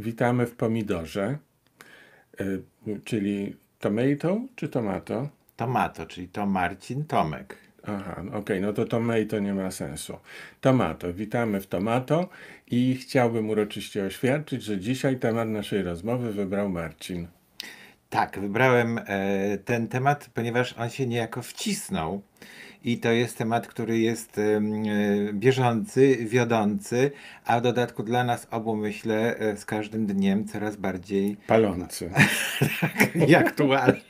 witamy w pomidorze, y, czyli tomato czy tomato? Tomato, czyli to Marcin Tomek. Aha, no okej, no to tomato nie ma sensu. Tomato, witamy w tomato i chciałbym uroczyście oświadczyć, że dzisiaj temat naszej rozmowy wybrał Marcin. Tak, wybrałem e, ten temat, ponieważ on się niejako wcisnął. I to jest temat, który jest e, bieżący, wiodący, a w dodatku dla nas obu, myślę, e, z każdym dniem coraz bardziej Palący. i aktualny.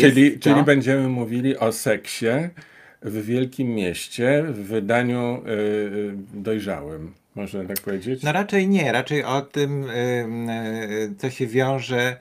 Czyli, czyli będziemy mówili o seksie w wielkim mieście w wydaniu y, dojrzałym. Można tak powiedzieć? No raczej nie, raczej o tym, ym, co się wiąże,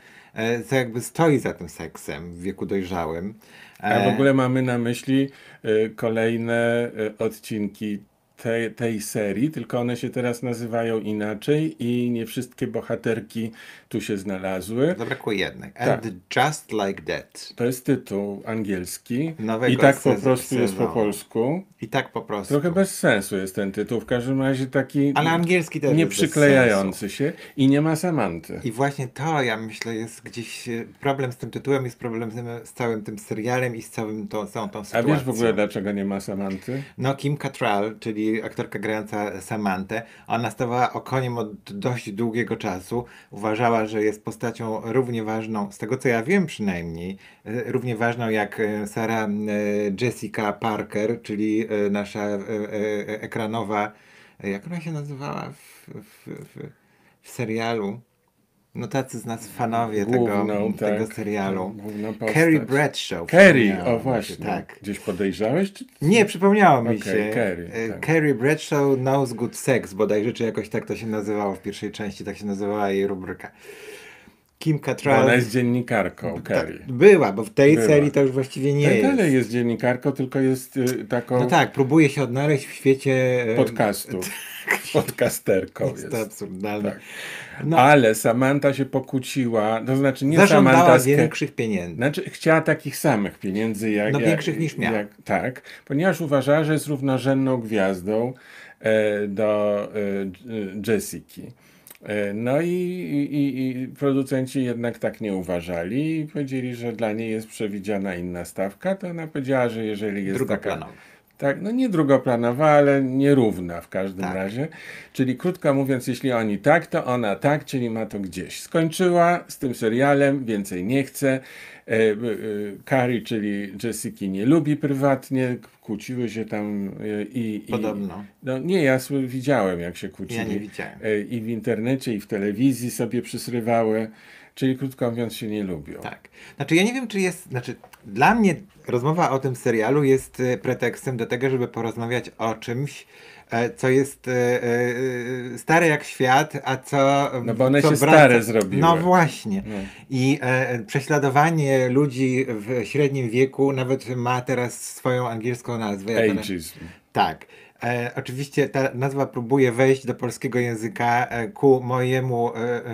co jakby stoi za tym seksem w wieku dojrzałym. A w E, ogóle mamy na myśli y, kolejne y, odcinki tej, tej serii, tylko one się teraz nazywają inaczej i nie wszystkie bohaterki tu się znalazły. Zabrakło jednej. Tak. And just like that. To jest tytuł angielski Nowego i tak po prostu jest po polsku. I tak po prostu. Trochę bez sensu jest ten tytuł, w każdym razie taki Ale angielski też nie jest bez przyklejający się i nie ma Samanty. I właśnie to, ja myślę, jest gdzieś e, problem z tym tytułem, jest problem z, całym tym serialem i z całym tą, całą tą A sytuacją. wiesz w ogóle dlaczego nie ma Samanty? No, Kim Cattrall, czyli aktorka grająca Samantę, ona stawała okoniem od dość długiego czasu. Uważała, że jest postacią równie ważną, z tego co ja wiem przynajmniej, e, równie ważną jak e, Sarah e, Jessica Parker, czyli nasza ekranowa, jak ona się nazywała w, w, w, w serialu? No tacy z nas fanowie Główną, tego, tego tak, serialu. główną postać. Carrie Bradshaw. Kerry, przypomniało o właśnie. Tak. Gdzieś podejrzałeś? Czy... Nie, przypomniało mi Okej, się. Carrie, E, tak. Carrie Bradshaw Knows Good Sex, bodajże, czy jakoś tak to się nazywało w pierwszej części, tak się nazywała jej rubryka. Kim Cattrall ona jest dziennikarką, Kerry. ta, była, bo w tej Była. serii to już właściwie nie jest. dalej jest dziennikarką, tylko jest y, taką No tak, próbuje się odnaleźć w świecie e, podcastu. Podcasterką Jest jest. to absurdalne. Tak. No, Ale Samantha się pokłóciła, to znaczy nie zażądała Samantha, z Ke- większych pieniędzy. Znaczy, chciała takich samych pieniędzy jak. No, jak, większych niż miała. Jak, tak, ponieważ uważała, że jest równorzędną gwiazdą e, do e, Jessiki. E, No i, i, i producenci jednak tak nie uważali i powiedzieli, że dla niej jest przewidziana inna stawka. To ona powiedziała, że jeżeli jest taka. Drugoplanowa. Tak, no nie drugoplanowa, ale nierówna w każdym Tak. razie. Czyli krótko mówiąc, jeśli oni tak, to ona tak, czyli ma to gdzieś. Skończyła z tym serialem, więcej nie chce. E, e, Carrie, czyli Jessiki nie lubi prywatnie, kłóciły się tam e, i... i Podobno. no nie, ja widziałem jak się kłócili. Ja nie widziałem. E, I w internecie, i w telewizji sobie przysrywały. Czyli krótko mówiąc się nie lubią. Tak. Znaczy ja nie wiem, czy jest, znaczy dla mnie rozmowa o tym serialu jest e, pretekstem do tego, żeby porozmawiać o czymś, e, co jest e, stare jak świat, a co No bo one co się wraca- stare zrobiły. No właśnie. No. I prześladowanie ludzi w średnim wieku nawet ma teraz swoją angielską nazwę. Ageism. tak. E, oczywiście ta nazwa próbuje wejść do polskiego języka e, ku mojemu, e,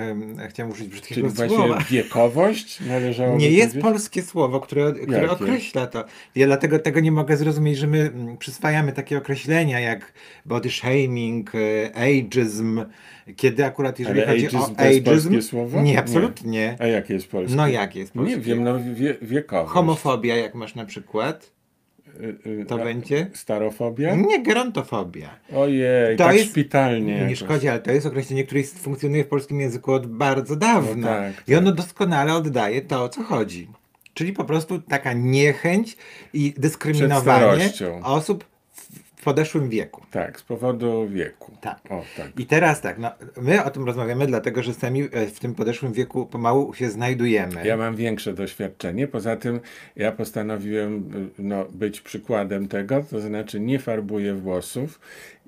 e, chciałem użyć Czyli brzydkiego właśnie słowa. wiekowość należało Nie jest polskie słowo, które, które Jakie? określa to. Ja dlatego tego nie mogę zrozumieć, że my mm, przyswajamy takie określenia jak body shaming, e, ageism, kiedy akurat jeżeli Ale chodzi ageism o to jest ageism... polskie słowo? Nie, Nie. absolutnie. A jakie jest polskie? No jakie jest polskie? Nie wiem, no wie, wiekowość. Homofobia, jak masz na przykład, Y, y, to będzie? Starofobia? Nie, gerontofobia. Ojej, To tak jest- szpitalnie. Nie jakoś. szkodzi, ale to jest określenie, które jest- funkcjonuje w polskim języku od bardzo dawno. No tak, I ono doskonale oddaje to, o co chodzi. Czyli po prostu taka niechęć i dyskryminowanie osób w podeszłym wieku. Tak, z powodu wieku. Tak. O, tak. I teraz tak, no, my o tym rozmawiamy, dlatego że sami e, w tym podeszłym wieku pomału się znajdujemy. Ja mam większe doświadczenie. Poza tym ja postanowiłem y, no, być przykładem tego, to znaczy nie farbuję włosów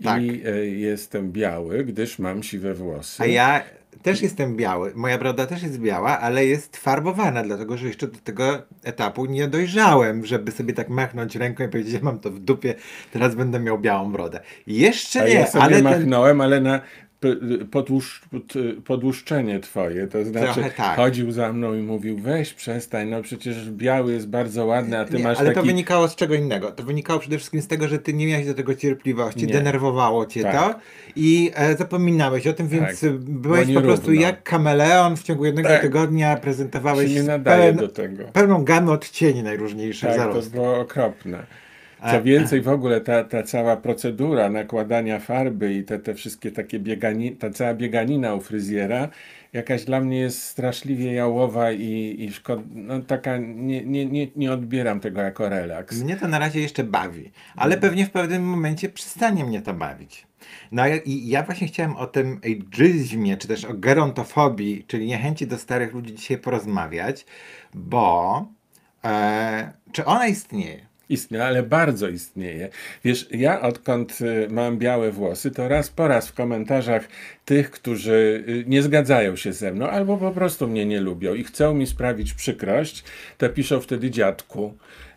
Tak. i y, jestem biały, gdyż mam siwe włosy. A ja też jestem biały. Moja broda też jest biała, ale jest farbowana, dlatego że jeszcze do tego etapu nie dojrzałem, żeby sobie tak machnąć ręką i powiedzieć, że mam to w dupie, teraz będę miał białą brodę. Jeszcze nie, ja sobie ale ten... machnąłem, ale na podłuszczenie twoje, to znaczy tak. chodził za mną i mówił weź przestań, no przecież biały jest bardzo ładny, a ty Nie, masz ale to taki... wynikało z czego innego. To wynikało przede wszystkim z tego, że ty nie miałeś do tego cierpliwości, Nie. denerwowało cię Tak. to i e, zapominałeś o tym, więc Tak. byłeś po prostu nierówno. jak kameleon w ciągu jednego Tak. tygodnia, prezentowałeś się nie nadaje pełen- do tego. pełną gamę odcieni najróżniejszych Tak, to zarostów. było okropne. Co więcej, w ogóle ta, ta cała procedura nakładania farby i te, te wszystkie takie biegani, ta cała bieganina u fryzjera, jakaś dla mnie jest straszliwie jałowa i, i szkod, no taka, nie, nie, nie, nie odbieram tego jako relaks. Mnie to na razie jeszcze bawi, ale pewnie w pewnym momencie przestanie mnie to bawić. No i- i ja właśnie chciałem o tym ageizmie, czy też o gerontofobii, czyli niechęci do starych ludzi dzisiaj porozmawiać, bo e, czy ona istnieje? Istnieje, ale bardzo istnieje. Wiesz, ja odkąd y, mam białe włosy, to raz po raz w komentarzach tych, którzy y, nie zgadzają się ze mną, albo po prostu mnie nie lubią i chcą mi sprawić przykrość, to piszą wtedy dziadku.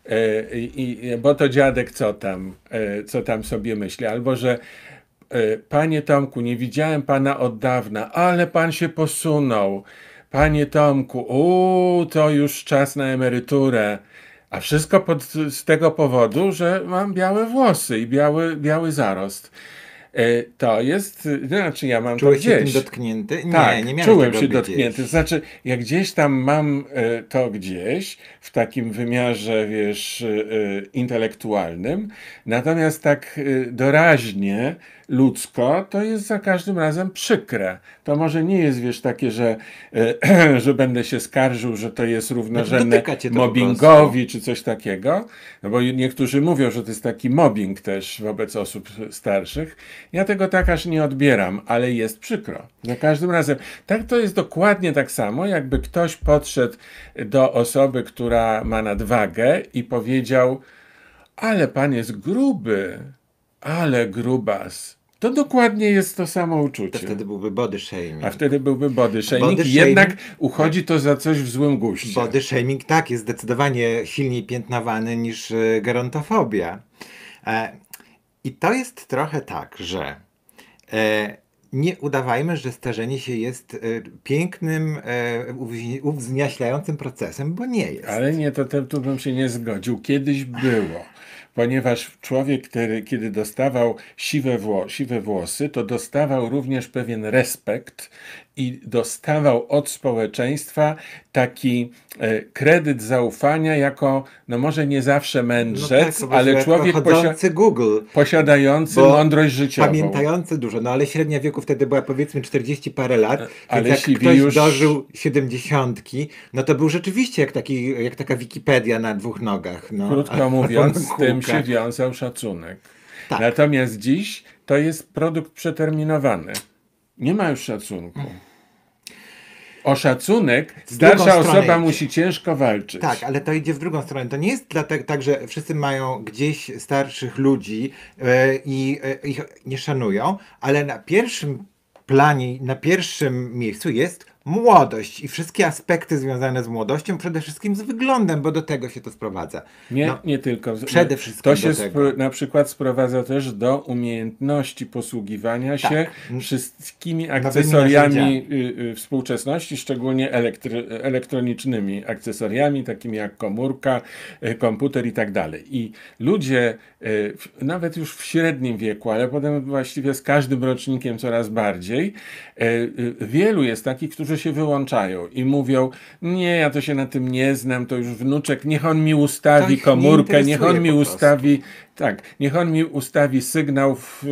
E, i, i- bo to dziadek co tam, e, co tam sobie myśli, albo że e, Panie Tomku, nie widziałem pana od dawna, ale pan się posunął. Panie Tomku, u, to już czas na emeryturę. A wszystko pod, z tego powodu, że mam białe włosy i biały, biały zarost. E, To jest, y, znaczy ja mam Czułeś to się tym gdzieś. dotknięty? Nie, Tak, nie miałem czułem się gdzieś. dotknięty. Znaczy, jak gdzieś tam mam e, to gdzieś, w takim wymiarze, wiesz, e, intelektualnym, natomiast tak doraźnie, ludzko, to jest za każdym razem przykre. To może nie jest, wiesz, takie, że, e, że będę się skarżył, że to jest równorzędne cię to mobbingowi, czy coś takiego, no bo niektórzy mówią, że to jest taki mobbing też wobec osób starszych. Ja tego tak aż nie odbieram, ale jest przykro. Za każdym razem. Tak to jest dokładnie tak samo, jakby ktoś podszedł do osoby, która ma nadwagę i powiedział, ale pan jest gruby, ale grubas. To dokładnie jest to samo To uczucie. wtedy byłby body shaming. A wtedy byłby body shaming, Body jednak shaming? uchodzi to za coś w złym guście. Body shaming tak, jest zdecydowanie silniej piętnowany niż e, gerontofobia. E, I to jest trochę tak, że e, nie udawajmy, że starzenie się jest e, pięknym, e, uwzniaślającym procesem, bo nie jest. Ale nie, to, to tu bym się nie zgodził. Kiedyś było. Ponieważ człowiek, który, kiedy dostawał siwe, wło, siwe włosy, to dostawał również pewien respekt i dostawał od społeczeństwa taki e, kredyt zaufania jako, no może nie zawsze mędrzec, tak, ale człowiek chodzący Google. posiadający mądrość życiową. Pamiętający dużo, no ale średnia wieku wtedy była powiedzmy 40 parę lat, ale więc jak ktoś już- dożył 70, no to był rzeczywiście jak, taki, jak taka Wikipedia na dwóch nogach. No. Krótko Albo mówiąc, na z tym się wiązał szacunek. Tak. Natomiast dziś to jest produkt przeterminowany. Nie ma już szacunku. O szacunek starsza osoba idzie. musi ciężko walczyć. Tak, ale to idzie w drugą stronę. To nie jest dlatego, tak, że wszyscy mają gdzieś starszych ludzi e, i e, ich nie szanują, ale na pierwszym planie, na pierwszym miejscu jest młodość i wszystkie aspekty związane z młodością, przede wszystkim z wyglądem, bo do tego się to sprowadza. Nie, No, nie tylko. Przede wszystkim To do się na przykład sprowadza też do umiejętności posługiwania się Tak. wszystkimi akcesoriami y, y, współczesności, szczególnie elektry- elektronicznymi akcesoriami, takimi jak komórka, y, komputer i tak dalej. I ludzie, y, nawet już w średnim wieku, ale potem właściwie z każdym rocznikiem coraz bardziej, wielu jest takich, którzy się wyłączają i mówią, nie, ja to się na tym nie znam, to już wnuczek, niech on mi ustawi nie komórkę, niech on mi ustawi, tak, niech on mi ustawi sygnał w,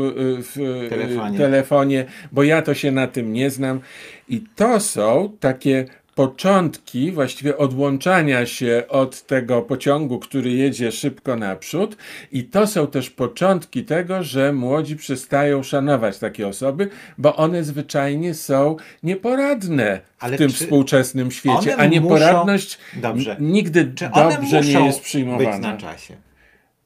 w Telefonie. telefonie, bo ja to się na tym nie znam. I to są takie początki właściwie odłączania się od tego pociągu, który jedzie szybko naprzód i to są też początki tego, że młodzi przestają szanować takie osoby, bo one zwyczajnie są nieporadne w Ale tym czy współczesnym świecie, a nieporadność muszą- Dobrze. nigdy Czy dobrze nie jest być przyjmowana. na czasie?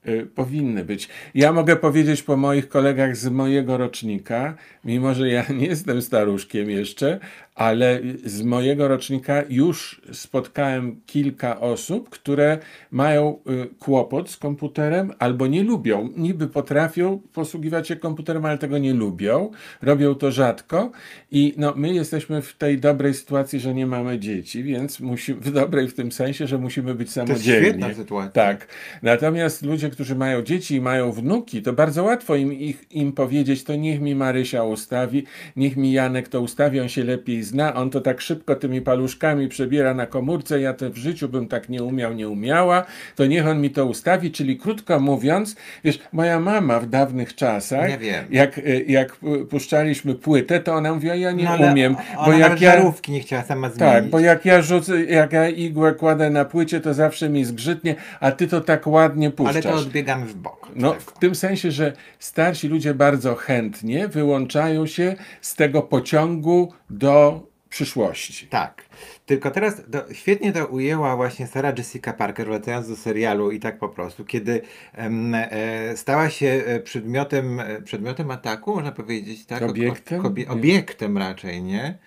Y, Powinny być. Ja mogę powiedzieć po moich kolegach z mojego rocznika, mimo że ja nie jestem staruszkiem jeszcze, ale z mojego rocznika już spotkałem kilka osób, które mają y, kłopot z komputerem albo nie lubią. Niby potrafią posługiwać się komputerem, ale tego nie lubią. Robią to rzadko i no, my jesteśmy w tej dobrej sytuacji, że nie mamy dzieci, więc musimy, w dobrej w tym sensie, że musimy być samodzielni. świetna sytuacja. Tak. Natomiast ludzie, którzy mają dzieci i mają wnuki, to bardzo łatwo im, ich, im powiedzieć, to niech mi Marysia ustawi, niech mi Janek to ustawi, on się lepiej zna, on to tak szybko tymi paluszkami przebiera na komórce, ja to w życiu bym tak nie umiał, nie umiała, to niech on mi to ustawi, czyli krótko mówiąc, wiesz, moja mama w dawnych czasach, jak, y, jak puszczaliśmy płytę, to ona mówiła, ja nie No, ale umiem, bo jak ja... żarówki nie chciała sama zmienić. Tak, bo jak ja rzucę, jak ja igłę kładę na płycie, to zawsze mi zgrzytnie, a ty to tak ładnie Ale puszczasz. to odbiegamy w bok. No, tego. w tym sensie, że starsi ludzie bardzo chętnie wyłączają się z tego pociągu do przyszłości. Tak. Tylko teraz to, świetnie to ujęła właśnie Sarah Jessica Parker, wracając do serialu i tak po prostu, kiedy em, e, stała się e, przedmiotem, e, przedmiotem ataku, można powiedzieć, tak? Obiektem? Nie. obiektem raczej, nie?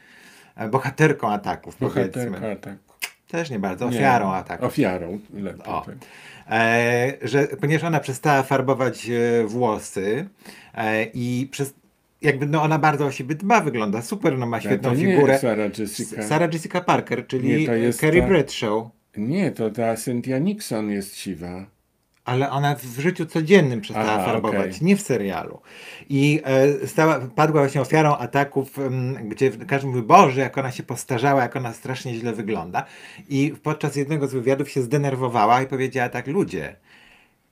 E, Bohaterką ataków, powiedzmy. Bohaterka, tak. Też nie bardzo, Nie, ofiarą ataków. Ofiarą, lepiej. O. tak. E, że ponieważ ona przestała farbować e, włosy e, i przez, jakby no ona bardzo o siebie dba, wygląda super, no ma świetną to nie figurę. Sarah Jessica. Sarah Jessica Parker, czyli Nie, Carrie ta- Bradshaw. Nie, to ta Cynthia Nixon jest siwa. Ale ona w życiu codziennym przestała farbować, okej. nie w serialu. I e, stała, padła właśnie ofiarą ataków, m, gdzie każdy mówi, Boże, jak ona się postarzała, jak ona strasznie źle wygląda. I podczas jednego z wywiadów się zdenerwowała i powiedziała tak, ludzie,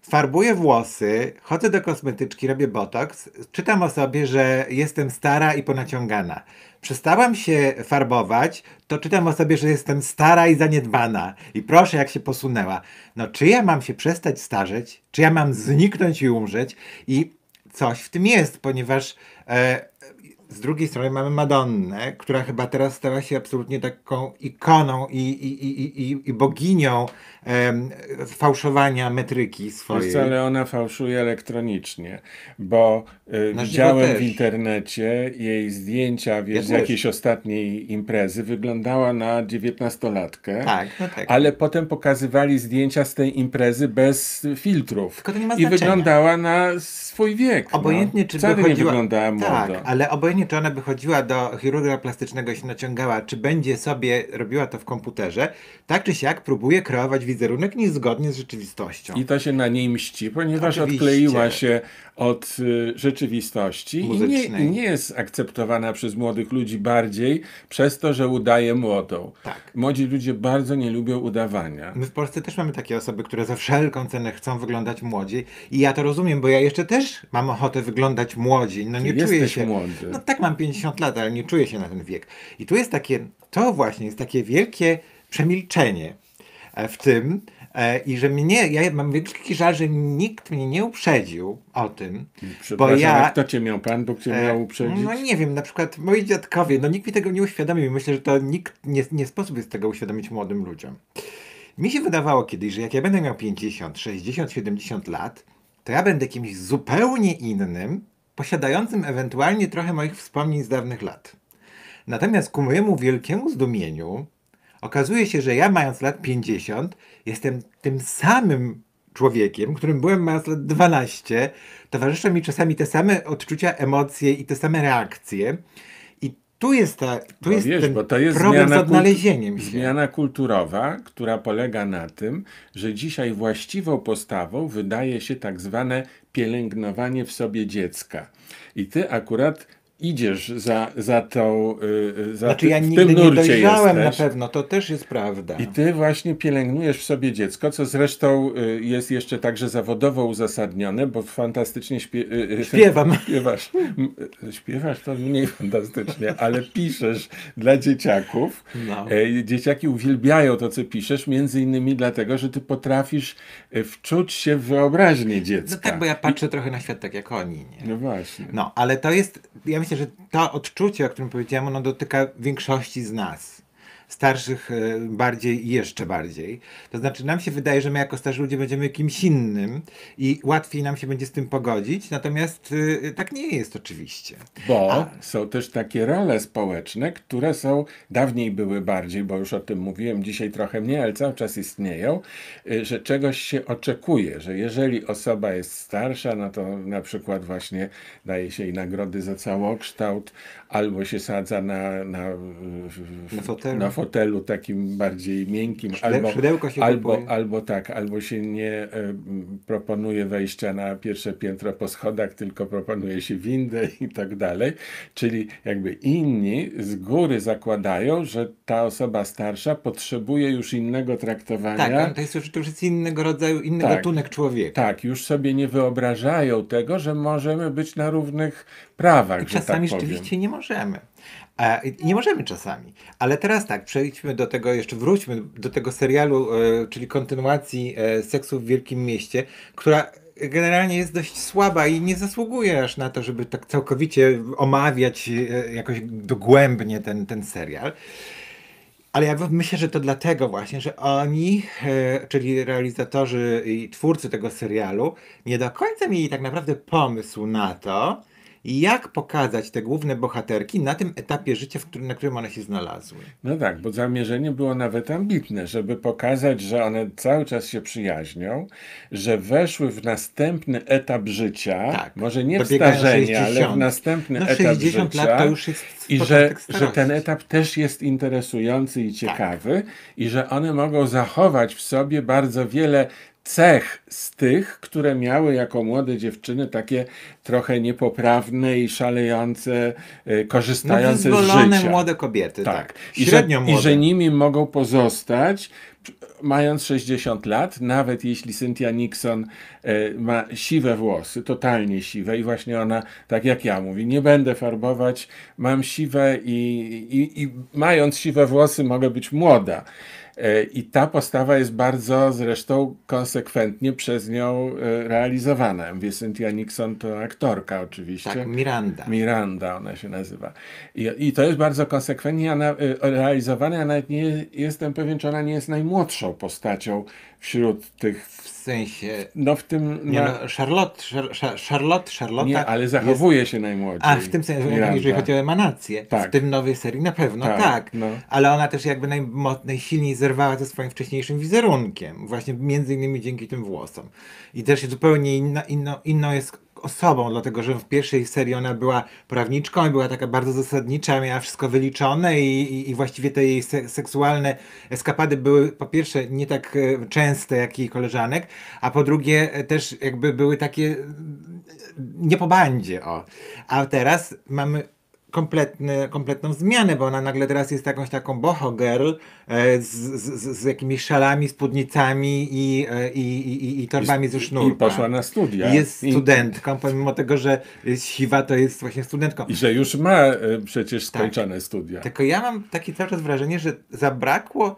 farbuję włosy, chodzę do kosmetyczki, robię botoks, czytam o sobie, że jestem stara i ponaciągana. Przestałam się farbować, to czytam o sobie, że jestem stara i zaniedbana. I proszę, jak się posunęła. No, czy ja mam się przestać starzeć? Czy ja mam zniknąć i umrzeć? I coś w tym jest, ponieważ e, z drugiej strony mamy Madonnę, która chyba teraz stała się absolutnie taką ikoną i, i, i, i, i boginią em, fałszowania metryki swojej. Wiesz co, ale ona fałszuje elektronicznie, bo y, widziałem w internecie jej zdjęcia wiesz, Ja z jakiejś ostatniej imprezy. Wyglądała na dziewiętnastolatkę. Tak, no tak. Ale potem pokazywali zdjęcia z tej imprezy bez filtrów. I wyglądała na swój wiek. Obojętnie, no. czy Wcale by nie wyglądała Tak, młodo. ale obojętnie, czy ona by chodziła do chirurga plastycznego i się naciągała, czy będzie sobie robiła to w komputerze, tak czy siak próbuje kreować wizerunek niezgodnie z rzeczywistością. I to się na niej mści, ponieważ Oczywiście. odkleiła się od y, rzeczywistości nie, Muzycznej. i nie jest akceptowana przez młodych ludzi bardziej przez to, że udaje młodą. Tak. Młodzi ludzie bardzo nie lubią udawania. My w Polsce też mamy takie osoby, które za wszelką cenę chcą wyglądać młodziej i ja to rozumiem, bo ja jeszcze też mam ochotę wyglądać młodziej. No nie Ty czuję się. młody. No tak, mam 50 lat, ale nie czuję się na ten wiek. I tu jest takie, to właśnie jest takie wielkie przemilczenie e, w tym i że mnie, ja mam wielki żal, że nikt mnie nie uprzedził o tym, bo ja... kto cię miał? Pan Bóg cię E, miał uprzedzić? No nie wiem, na przykład moi dziadkowie, no nikt mi tego nie uświadomił. Myślę, że to nikt nie, nie sposób jest tego uświadomić młodym ludziom. Mi się wydawało kiedyś, że jak ja będę miał 50, 60, 70 lat, to ja będę kimś zupełnie innym, posiadającym ewentualnie trochę moich wspomnień z dawnych lat. Natomiast ku mojemu wielkiemu zdumieniu okazuje się, że ja mając lat 50 jestem tym samym człowiekiem, którym byłem mając lat 12. Towarzyszą mi czasami te same odczucia, emocje i te same reakcje. I tu jest, ta, tu Bo jest wiesz, ten bo to jest problem z odnalezieniem kultu- się. zmiana kulturowa, która polega na tym, że dzisiaj właściwą postawą wydaje się tak zwane pielęgnowanie w sobie dziecka. I ty akurat idziesz za, za tą, y, za Znaczy ty, ja nigdy nie dojrzałem na jesteś. pewno, to też jest prawda. I ty właśnie pielęgnujesz w sobie dziecko, co zresztą y, jest jeszcze także zawodowo uzasadnione, bo fantastycznie śpie, y, y, Śpiewam. Śpiewasz. Y, Śpiewasz to mniej fantastycznie, ale piszesz dla dzieciaków. No. E, Dzieciaki uwielbiają to, co piszesz, między innymi dlatego, że ty potrafisz e, wczuć się w wyobraźnię dziecka. No tak, bo ja patrzę trochę na świat tak jak oni, nie? No właśnie. No, ale to jest, ja myślę, że to odczucie, o którym powiedziałem, ono dotyka większości z nas. Starszych e, bardziej i jeszcze bardziej. To znaczy nam się wydaje, że my jako starzy ludzie będziemy kimś innym i łatwiej nam się będzie z tym pogodzić, natomiast e, tak nie jest oczywiście. Bo A. są też takie role społeczne, które są, dawniej były bardziej, bo już o tym mówiłem, dzisiaj trochę mniej, ale cały czas istnieją, y, że czegoś się oczekuje, że jeżeli osoba jest starsza, no to na przykład właśnie daje się jej nagrody za całokształt, albo się sadza na, na, na, fotelu. na fotelu takim bardziej miękkim, albo, albo, albo tak, albo się nie proponuje wejścia na pierwsze piętro po schodach, tylko proponuje się windę i tak dalej. Czyli jakby inni z góry zakładają, że ta osoba starsza potrzebuje już innego traktowania. Tak, to jest już, to już jest innego rodzaju, inny tak, gatunek człowieka. Tak, już sobie nie wyobrażają tego, że możemy być na równych prawach. I czasami tak rzeczywiście nie możemy. Nie możemy czasami. Ale teraz tak, przejdźmy do tego, jeszcze wróćmy do tego serialu, e, czyli kontynuacji e, Seksu w Wielkim Mieście, która generalnie jest dość słaba i nie zasługuje aż na to, żeby tak całkowicie omawiać e, jakoś dogłębnie ten, ten serial. Ale ja myślę, że to dlatego właśnie, że oni, czyli realizatorzy i twórcy tego serialu, nie do końca mieli tak naprawdę pomysł na to, jak pokazać te główne bohaterki na tym etapie życia, w którym, na którym one się znalazły. No tak, bo zamierzenie było nawet ambitne, żeby pokazać, że one cały czas się przyjaźnią, że weszły w następny etap życia, tak, może nie w starzenie, ale w następny no, etap życia. Lat to już jest I że, że ten etap też jest interesujący i ciekawy tak. i że one mogą zachować w sobie bardzo wiele cech z tych, które miały jako młode dziewczyny takie trochę niepoprawne i szalejące, e, korzystające no, z życia. młode kobiety, tak. tak. I, że, I że nimi mogą pozostać mając 60 lat, nawet jeśli Cynthia Nixon e, ma siwe włosy, totalnie siwe i właśnie ona, tak jak ja mówi, nie będę farbować, mam siwe i, i, i mając siwe włosy mogę być młoda. E, I ta postawa jest bardzo zresztą konsekwentnie przez nią e, realizowana. Mówię, Cynthia Nixon to aktorka oczywiście. Tak, Miranda. Miranda ona się nazywa. I, i to jest bardzo konsekwentnie e, realizowane. Ja nawet nie jestem pewien, czy ona nie jest najmłodszą postacią wśród tych sensie. No w tym. Nie, na... no, Charlotte, Charlotte, Charlotte. Nie, ale zachowuje jest... się najmłodziej. A w tym sensie, Miranda. jeżeli chodzi o emanację. Tak. W tym nowej serii na pewno tak. tak. No. Ale ona też jakby naj, najsilniej zerwała ze swoim wcześniejszym wizerunkiem. Właśnie między innymi dzięki tym włosom. I też zupełnie inna, inno, inną jest osobą, dlatego że w pierwszej serii ona była prawniczką i była taka bardzo zasadnicza, miała wszystko wyliczone i, i, i właściwie te jej se seksualne eskapady były po pierwsze nie tak e, częste jak jej koleżanek, a po drugie e, też jakby były takie nie po bandzie, o. A teraz mamy kompletny, kompletną zmianę, bo ona nagle teraz jest jakąś taką boho girl e, z, z, z, jakimiś szalami, spódnicami i, e, i, i, i torbami ze sznurka. I poszła na studia. Jest studentką, pomimo tego, że siwa, to jest właśnie studentką. I że już ma e, przecież skończone tak. studia. Tylko ja mam takie cały czas wrażenie, że zabrakło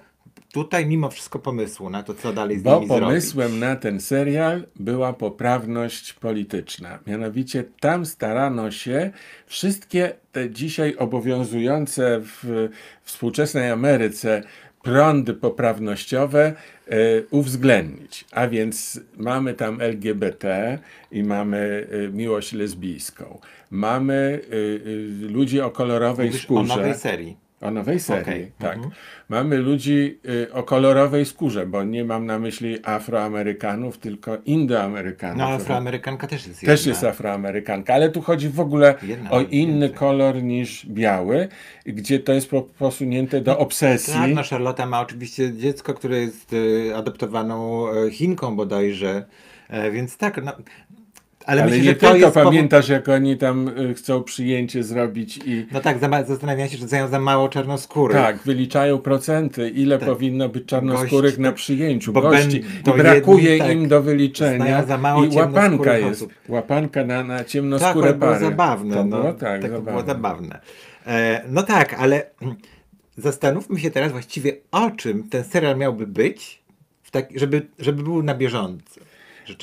tutaj mimo wszystko pomysłu na to, co dalej z Bo nimi pomysłem zrobić. na ten serial była poprawność polityczna. Mianowicie tam starano się wszystkie te dzisiaj obowiązujące w współczesnej Ameryce prądy poprawnościowe y, uwzględnić. A więc mamy tam LGBT i mamy y, miłość lesbijską. Mamy y, ludzi o kolorowej Mówisz skórze. o nowej serii. O nowej serii, okay. tak. Mhm. Mamy ludzi y, o kolorowej skórze, bo nie mam na myśli Afroamerykanów, tylko Indoamerykanów. No, Afroamerykanka też jest jedna. Też jest Afroamerykanka, ale tu chodzi w ogóle jedna o inny kolor niż biały, gdzie to jest posunięte do obsesji. Tak, no Charlotte ma oczywiście dziecko, które jest y, adoptowaną y, Chinką bodajże, e, więc tak, no, ale, Ale myślę, nie tylko pamiętasz, jak oni tam y, chcą przyjęcie zrobić i... No tak, zastanawiam się, że dają za mało czarnoskórych. Tak, wyliczają procenty, ile tak. powinno być czarnoskórych Gość, na przyjęciu, gości. I brakuje jedni, im tak, do wyliczenia. Za mało I łapanka jest. Osób. Łapanka na, na ciemnoskóre tak, pary. było zabawne. To no, było, tak, tak zabawne. było zabawne. E, no tak, ale zastanówmy się teraz właściwie o czym ten serial miałby być, tak, żeby, żeby był na bieżąco.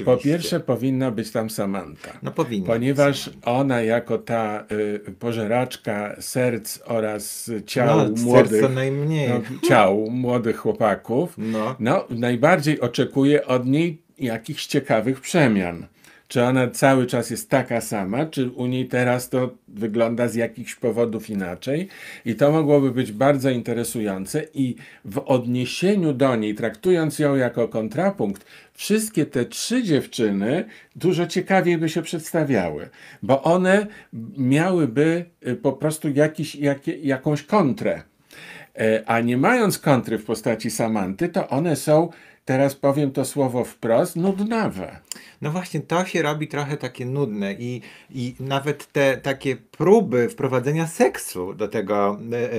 Po pierwsze powinna być tam Samantha. No powinna. Ponieważ ona jako ta y, pożeraczka serc oraz ciał no, młodych, no, ciał młodych chłopaków, No. no, najbardziej oczekuje od niej jakichś ciekawych przemian. Czy ona cały czas jest taka sama, czy u niej teraz to wygląda z jakichś powodów inaczej? I to mogłoby być bardzo interesujące i w odniesieniu do niej, traktując ją jako kontrapunkt, wszystkie te trzy dziewczyny dużo ciekawiej by się przedstawiały, bo one miałyby y, po prostu jakiś, jakie, jakąś kontrę. E, A nie mając kontry w postaci Samanty, to one są, teraz powiem to słowo wprost, nudnawe. No właśnie, to się robi trochę takie nudne i, i nawet te takie próby wprowadzenia seksu do tego e, e, e,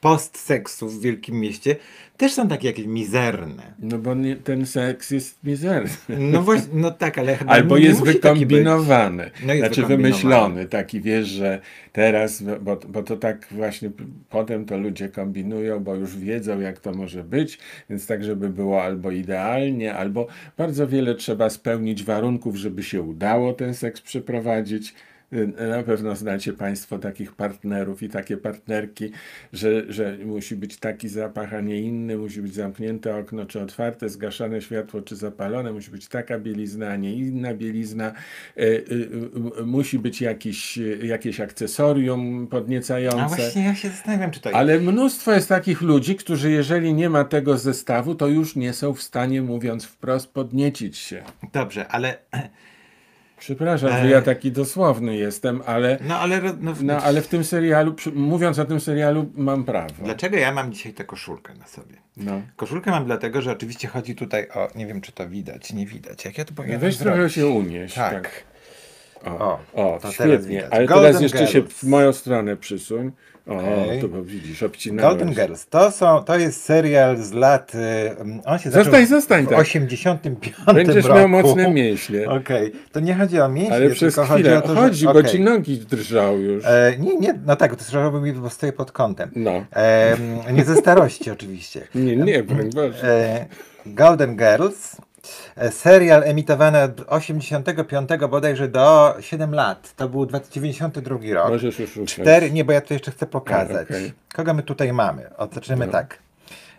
postseksu w Wielkim Mieście też są takie jakieś mizerne. No bo nie, ten seks jest mizerny. No właśnie, no tak, ale chyba Albo nie, nie jest wykombinowany. No jest znaczy wykombinowany. wymyślony, taki wiesz, że teraz, bo, bo to tak właśnie potem to ludzie kombinują, bo już wiedzą jak to może być, więc tak, żeby było albo idealnie, albo bardzo wiele trzeba spełnić warunków, żeby się udało ten seks przeprowadzić. Y, Na pewno znacie Państwo takich partnerów i takie partnerki, że, że musi być taki zapach, a nie inny, musi być zamknięte okno czy otwarte, zgaszone światło czy zapalone, musi być taka bielizna, a nie inna bielizna, y, y, y, musi być jakiś, jakieś akcesorium podniecające. A właśnie ja się zastanawiam, czy to jest. Ale mnóstwo jest takich ludzi, którzy jeżeli nie ma tego zestawu, to już nie są w stanie, mówiąc wprost, podniecić się. Dobrze, ale Przepraszam, że E. ja taki dosłowny jestem, ale, no ale ro- no, no, ale w tym serialu, przy- mówiąc o tym serialu, mam prawo. dlaczego ja mam dzisiaj tę koszulkę na sobie? No. Koszulkę mam dlatego, że oczywiście chodzi tutaj o, nie wiem czy to widać, nie widać. Jak ja to No powinienem weź trochę zrobić? się unieść. Tak. Tak. O, O, o, świetnie. Ale Golden teraz jeszcze się Girls. w moją stronę przysuń. O, Okej. tu bo widzisz, obcinałeś. Golden Girls. To, są, to jest serial z lat. y, On się zaczął Zostań, zostań w tak. 85 Będziesz roku. miał mocne mięśnie. Okej, to nie chodzi o mięśnie, Ale przez tylko chodzi chwilę. o to, że... Chodzi, bo ci nogi drżą już. E, nie, nie, no tak, to trzeba mi, bo stoję pod kątem. No. E, nie ze starości oczywiście. Nie, nie, broń Boże. E, Golden Girls. E, Serial emitowany od 85 bodajże do 7 lat. To był 1992 rok. Możesz już ruszać. Cztery, nie, bo ja to jeszcze chcę pokazać. A, okej. Kogo my tutaj mamy? O, zaczniemy No. tak.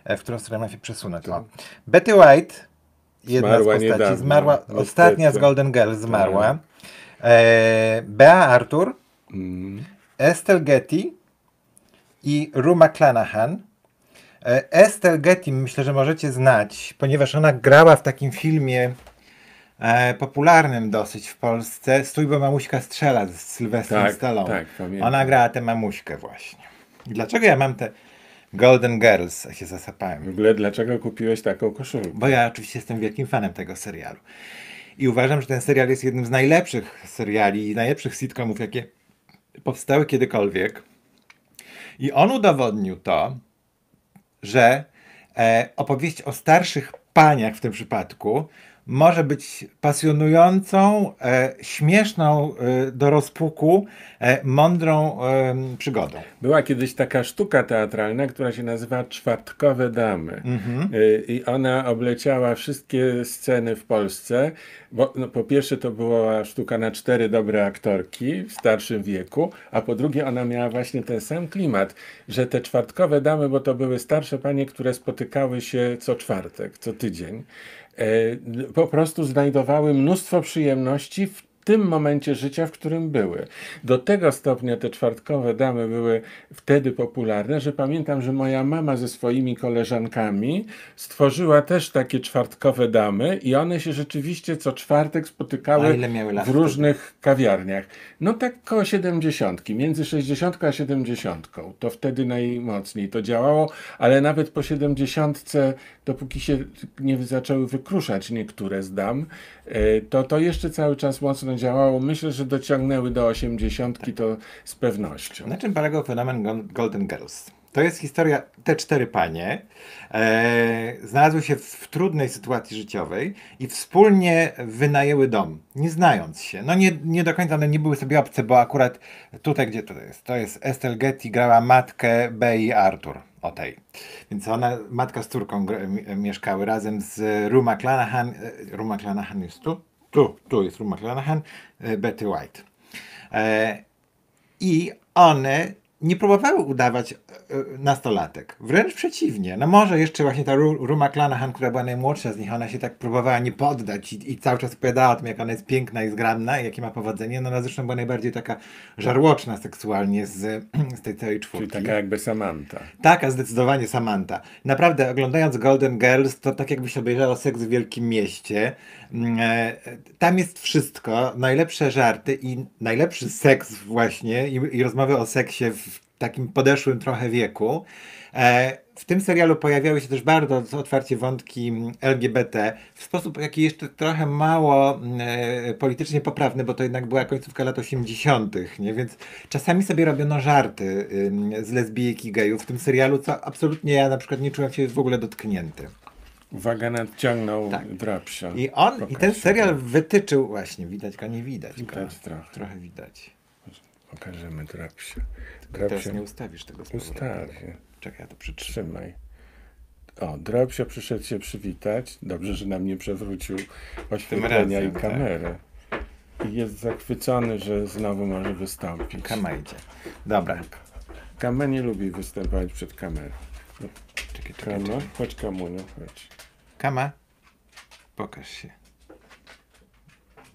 E, W którą stronę mam się przesunąć? O. Betty White, jedna Zmarła z postaci, niedawno, zmarła, ostatnia z Golden Girls zmarła. E, Bea Arthur, Mm. Estelle Getty i Rue McClanahan. E, Estelle Getty myślę, że możecie znać, ponieważ ona grała w takim filmie e, popularnym dosyć w Polsce, Stój, bo mamuśka strzela z Sylwestrem Tak, Stallone. tak, pamiętam. Ona grała tę mamuśkę właśnie. I dlaczego ja mam te Golden Girls, ja się W zasapałem? ogóle dlaczego kupiłeś taką koszulkę? Bo ja oczywiście jestem wielkim fanem tego serialu. I uważam, że ten serial jest jednym z najlepszych seriali, najlepszych sitcomów, jakie powstały kiedykolwiek. I on udowodnił to, że e, opowieść o starszych paniach w tym przypadku może być pasjonującą, e, śmieszną e, do rozpuku, e, mądrą e, przygodą. Była kiedyś taka sztuka teatralna, która się nazywa Czwartkowe Damy. Mhm. Y, I ona obleciała wszystkie sceny w Polsce, bo no, po pierwsze to była sztuka na cztery dobre aktorki w starszym wieku, a po drugie ona miała właśnie ten sam klimat, że te czwartkowe damy, bo to były starsze panie, które spotykały się co czwartek, co tydzień, po prostu znajdowały mnóstwo przyjemności w tym momencie życia, w którym były. Do tego stopnia te czwartkowe damy były wtedy popularne, że pamiętam, że moja mama ze swoimi koleżankami stworzyła też takie czwartkowe damy i one się rzeczywiście co czwartek spotykały w różnych kawiarniach. No tak koło 70, między 60 a 70. To wtedy najmocniej to działało, ale nawet po 70, dopóki się nie zaczęły wykruszać niektóre z dam, e, to to jeszcze cały czas mocno działało. Myślę, że dociągnęły do 80 to z pewnością. Na czym polegał fenomen Gol- Golden Girls? To jest historia, te cztery panie e, znalazły się w, trudnej sytuacji życiowej i wspólnie wynajęły dom, nie znając się. No nie, nie do końca one nie były sobie obce, bo akurat tutaj, gdzie to jest? To jest Estelle Getty grała matkę Bey Arthur, o tej. Więc ona, matka z córką mieszkały razem z Rue McClanahan. e, Rue McClanahan jest tu? Tu, tu jest Rue McClanahan, Betty White. E, I one nie próbowały udawać e, e, nastolatek. Wręcz przeciwnie. No może jeszcze właśnie ta Ru- Ruma Clanahan, która była najmłodsza z nich, ona się tak próbowała nie poddać i, i cały czas opowiadała o tym, jak ona jest piękna i zgrabna i jakie ma powodzenie. No ona zresztą była najbardziej taka żarłoczna seksualnie z, z tej całej czwórki. Czyli taka jakby Samantha. Taka zdecydowanie Samantha. Naprawdę oglądając Golden Girls, to tak jakbyś obejrzało Seks w Wielkim Mieście. Mm, e, Tam jest wszystko, najlepsze żarty i najlepszy seks właśnie i, i rozmowy o seksie w takim podeszłym trochę wieku. E, W tym serialu pojawiały się też bardzo otwarcie wątki LGBT w sposób jaki jeszcze trochę mało mm, e, politycznie poprawny, bo to jednak była końcówka lat 80., nie? więc czasami sobie robiono żarty z lesbijek i gejów w tym serialu, co absolutnie ja na przykład nie czułem się w ogóle dotknięty. Uwaga, nadciągnął Tak. drapsia. I on, i Pokaż ten się. serial wytyczył, właśnie, widać go, nie widać go. Widać trochę. Trochę widać. Pokażemy drapsia. Teraz Drapsia nie ustawisz tego z ustawię. Czekaj, ja to przytrzymam. Trzymaj. O, drapsia przyszedł się przywitać. Dobrze, że nam nie przewrócił oświetlenia i razem, tak. I jest zachwycony, że znowu może wystąpić. Kama idzie. Dobra. Kama nie lubi występować przed kamerą. Czekaj, czekaj, Kama, czekaj. chodź Kamuniu, chodź. Kama, pokaż się.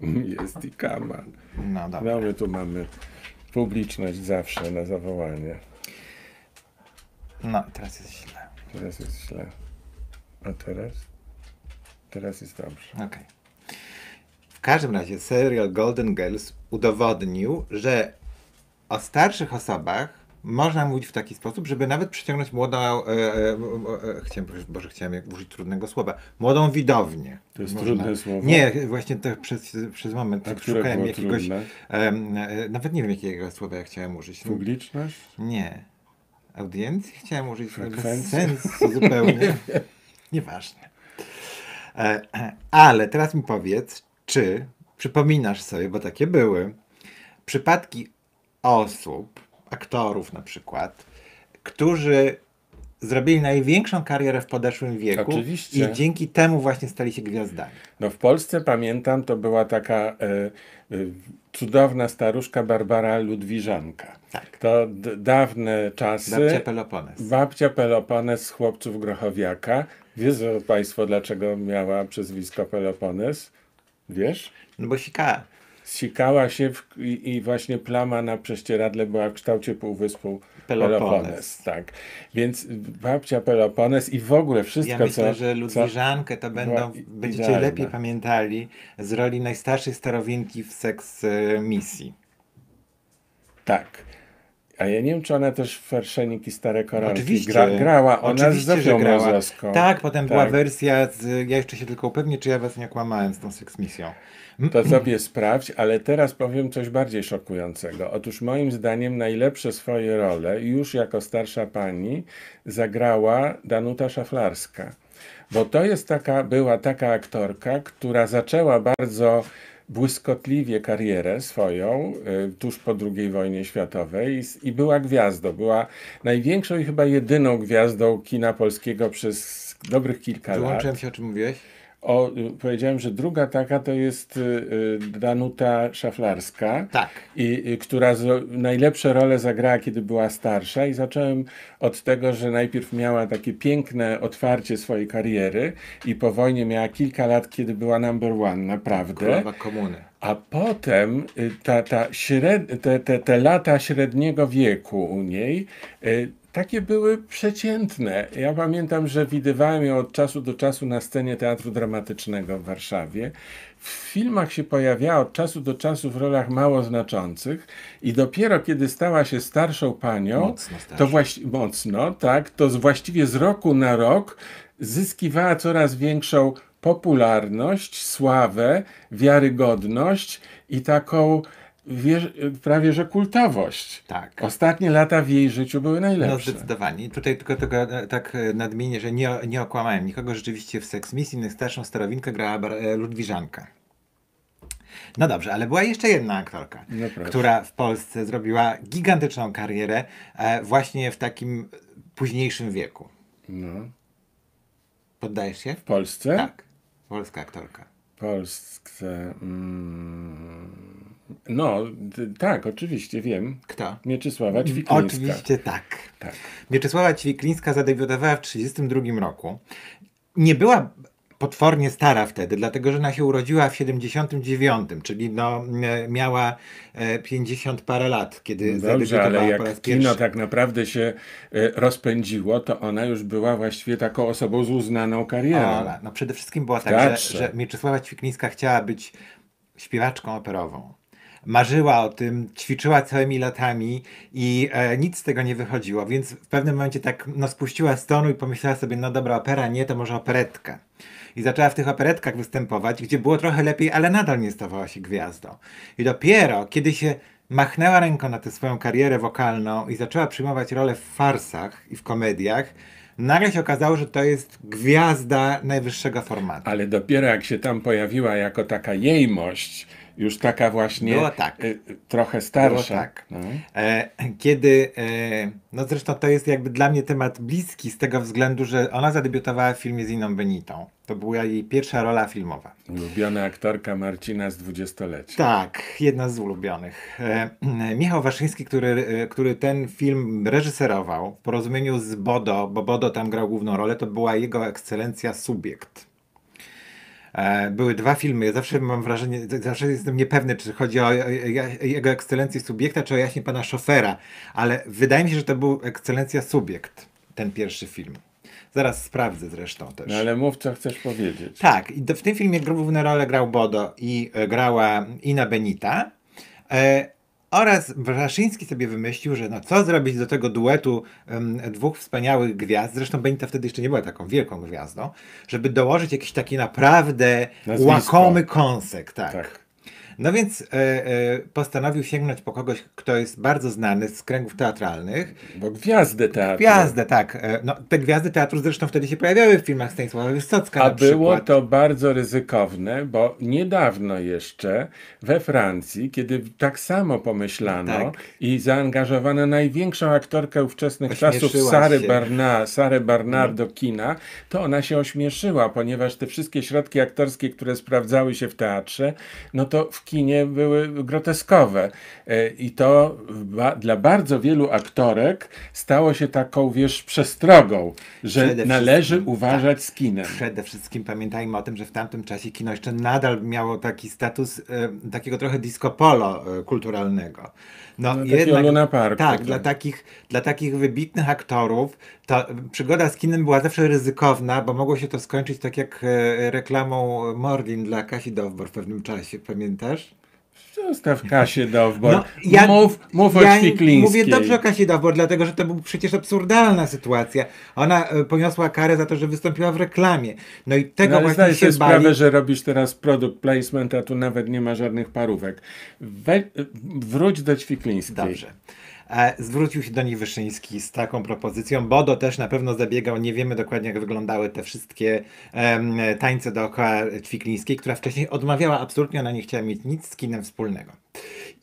Jest i Kama. No dobra. No my tu mamy publiczność zawsze na zawołanie. No, teraz jest źle. Teraz jest źle. A teraz? Teraz jest dobrze. Okej. W każdym razie serial Golden Girls udowodnił, że o starszych osobach można mówić w taki sposób, żeby nawet przyciągnąć młodą, e, e, e, chciałem, Boże, chciałem użyć trudnego słowa, młodą widownię. To jest Można. trudne słowo? Nie, właśnie to przez, przez moment tak szukałem jakiegoś, e, nawet nie wiem jakiego słowa ja chciałem użyć. Publiczność? Nie. Audiencji chciałem użyć bez sensu zupełnie. Nieważne. E, ale teraz mi powiedz, czy przypominasz sobie, bo takie były, przypadki osób, aktorów na przykład, którzy zrobili największą karierę w podeszłym wieku Oczywiście. i dzięki temu właśnie stali się gwiazdami. No w Polsce pamiętam, to była taka e, e, cudowna staruszka Barbara Ludwiżanka. Tak. To dawne czasy. Babcia Pelopones. Babcia Pelopones z chłopców Grochowiaka. Wiedzą Państwo, dlaczego miała przezwisko Pelopones? Wiesz? No bo sikała. Sikała się w, i, i właśnie plama na prześcieradle była w kształcie półwyspu Pelopones. Pelopones. tak. Więc babcia Pelopones i w ogóle wszystko, Ja myślę, co... że co Ludwiżankę to będą, będziecie idealna. lepiej pamiętali z roli najstarszej starowinki w seks e, misji. Tak. A ja nie wiem, czy ona też w Ferszenik i Stare Koronki Oczywiście. gra, grała. Ona Oczywiście, z że grała. Mozowską. Tak, potem była Tak. wersja z, ja jeszcze się tylko upewnię, czy ja was nie kłamałem z tą seks misją. To sobie sprawdź, ale teraz powiem coś bardziej szokującego. Otóż moim zdaniem najlepsze swoje role już jako starsza pani zagrała Danuta Szaflarska. Bo to jest taka, była taka aktorka, która zaczęła bardzo błyskotliwie karierę swoją y, tuż po II wojnie światowej i, była gwiazdą. Była największą i chyba jedyną gwiazdą kina polskiego przez dobrych kilka lat. Wyłączyłem się, o czym mówiłeś? O, powiedziałem, że druga taka to jest y, y, Danuta Szaflarska. Tak. I, y, która z, najlepsze role zagrała, kiedy była starsza, i zacząłem od tego, że najpierw miała takie piękne otwarcie swojej kariery, i po wojnie miała kilka lat, kiedy była number one, naprawdę. Królowa komuny. A potem ta, ta śred, te, te, te lata średniego wieku u niej takie były przeciętne. Ja pamiętam, że widywałem ją od czasu do czasu na scenie Teatru Dramatycznego w Warszawie. W filmach się pojawiała od czasu do czasu w rolach mało znaczących i dopiero kiedy stała się starszą panią, Mocno to właści- mocno, tak, to właściwie z roku na rok zyskiwała coraz większą popularność, sławę, wiarygodność i taką prawie że kultowość. Tak. Ostatnie lata w jej życiu były No najlepsze. zdecydowanie. I Tutaj tylko, tylko e, tak e, nadmienię, że nie, nie okłamałem nikogo. Rzeczywiście w Sex Mission starszą starowinkę grała e, Ludwiżanka. No dobrze, ale była jeszcze jedna aktorka, No która w Polsce zrobiła gigantyczną karierę właśnie w takim późniejszym wieku. no. Poddajesz się? W Polsce? Tak. Polska aktorka. Polsce. Mm, no, tak, oczywiście wiem. Kto? Mieczysława Ćwiklińska. Oczywiście tak. Tak. Mieczysława Ćwiklińska zadebiutowała w 1932 roku. Nie była potwornie stara wtedy, dlatego że ona się urodziła w 79, czyli no, e, miała e, 50 parę lat, kiedy Dobrze, ale zadebiutowała po raz jak kino pierwszy. tak naprawdę się e, rozpędziło, to ona już była właściwie taką osobą z uznaną karierą. Ola, no przede wszystkim było W tak, że, że Mieczysława Ćwiklińska chciała być śpiewaczką operową. Marzyła o tym, ćwiczyła całymi latami i e, nic z tego nie wychodziło, więc w pewnym momencie tak no, spuściła z tonu i pomyślała sobie, no dobra, opera nie, to może operetka. I zaczęła w tych operetkach występować, gdzie było trochę lepiej, ale nadal nie stawała się gwiazdą. I dopiero, kiedy się machnęła ręką na tę swoją karierę wokalną i zaczęła przyjmować role w farsach i w komediach, nagle się okazało, że to jest gwiazda najwyższego formatu. Ale dopiero jak się tam pojawiła jako taka jejmość, już taka właśnie Było tak. e, e, trochę starsza. Było tak. No. E, kiedy, e, no zresztą to jest jakby dla mnie temat bliski z tego względu, że ona zadebiutowała w filmie z Iną Benitą. To była jej pierwsza rola filmowa. Ulubiona aktorka Marcina z dwudziestolecia. Tak, jedna z ulubionych. E, Michał Waszyński, który, e, który ten film reżyserował w porozumieniu z Bodo, bo Bodo tam grał główną rolę, to była jego ekscelencja Subiekt. E, Były dwa filmy. Ja zawsze mam wrażenie, zawsze jestem niepewny, czy chodzi o jego ekscelencję subiekta, czy o jaśnie pana szofera, ale wydaje mi się, że to był ekscelencja subiekt, ten pierwszy film. Zaraz sprawdzę zresztą też. No ale mów, co chcesz powiedzieć. Tak, i w tym filmie główne role grał Bodo i e, grała Ina Benita. Oraz Wraszyński sobie wymyślił, że no co zrobić do tego duetu em, dwóch wspaniałych gwiazd, zresztą Benita wtedy jeszcze nie była taką wielką gwiazdą, żeby dołożyć jakiś taki naprawdę Nazwisko. łakomy kąsek. Tak. Tak. No więc e, e, postanowił sięgnąć po kogoś, kto jest bardzo znany z kręgów teatralnych, Bo gwiazdę teatru. Gwiazdę, tak. E, No, te gwiazdy teatru zresztą wtedy się pojawiały w filmach Stanisława Wysocka A było to bardzo ryzykowne, bo niedawno jeszcze we Francji, kiedy tak samo pomyślano Tak. i zaangażowano największą aktorkę ówczesnych czasów, Sarę. Barnard, Sarę Barnard do kina, to ona się ośmieszyła, ponieważ te wszystkie środki aktorskie, które sprawdzały się w teatrze, no to w kinie były groteskowe. E, I to dla bardzo wielu aktorek stało się taką, wiesz, przestrogą, że należy tak. uważać z kinem. Przede wszystkim pamiętajmy o tym, że w tamtym czasie kino jeszcze nadal miało taki status e, takiego trochę disco polo e, kulturalnego. No, No, takiego Luna Parku, tak, tak. Dla, takich, dla takich wybitnych aktorów e, przygoda z kinem była zawsze ryzykowna, bo mogło się to skończyć tak jak e, reklamą Morlin dla Kasi Dowbor w pewnym czasie, pamiętasz? Zostaw Kasię Dowbor. No, ja- mów mów ja o Świklińskiej. Mówię dobrze o Kasi Dowbor, dlatego że to była przecież absurdalna sytuacja. Ona e, poniosła karę za to, że wystąpiła w reklamie. No i tego No, ale właśnie zdaj się sprawę, bali. że robisz teraz product placement, a tu nawet nie ma żadnych parówek. We, wróć do Ćwiklińskiej. Dobrze. E, Zwrócił się do niej Wyszyński z taką propozycją. Bodo też na pewno zabiegał. Nie wiemy dokładnie, jak wyglądały te wszystkie em, tańce dookoła Ćwiklińskiej, która wcześniej odmawiała absolutnie, ona nie chciała mieć nic z kinem wspólnego.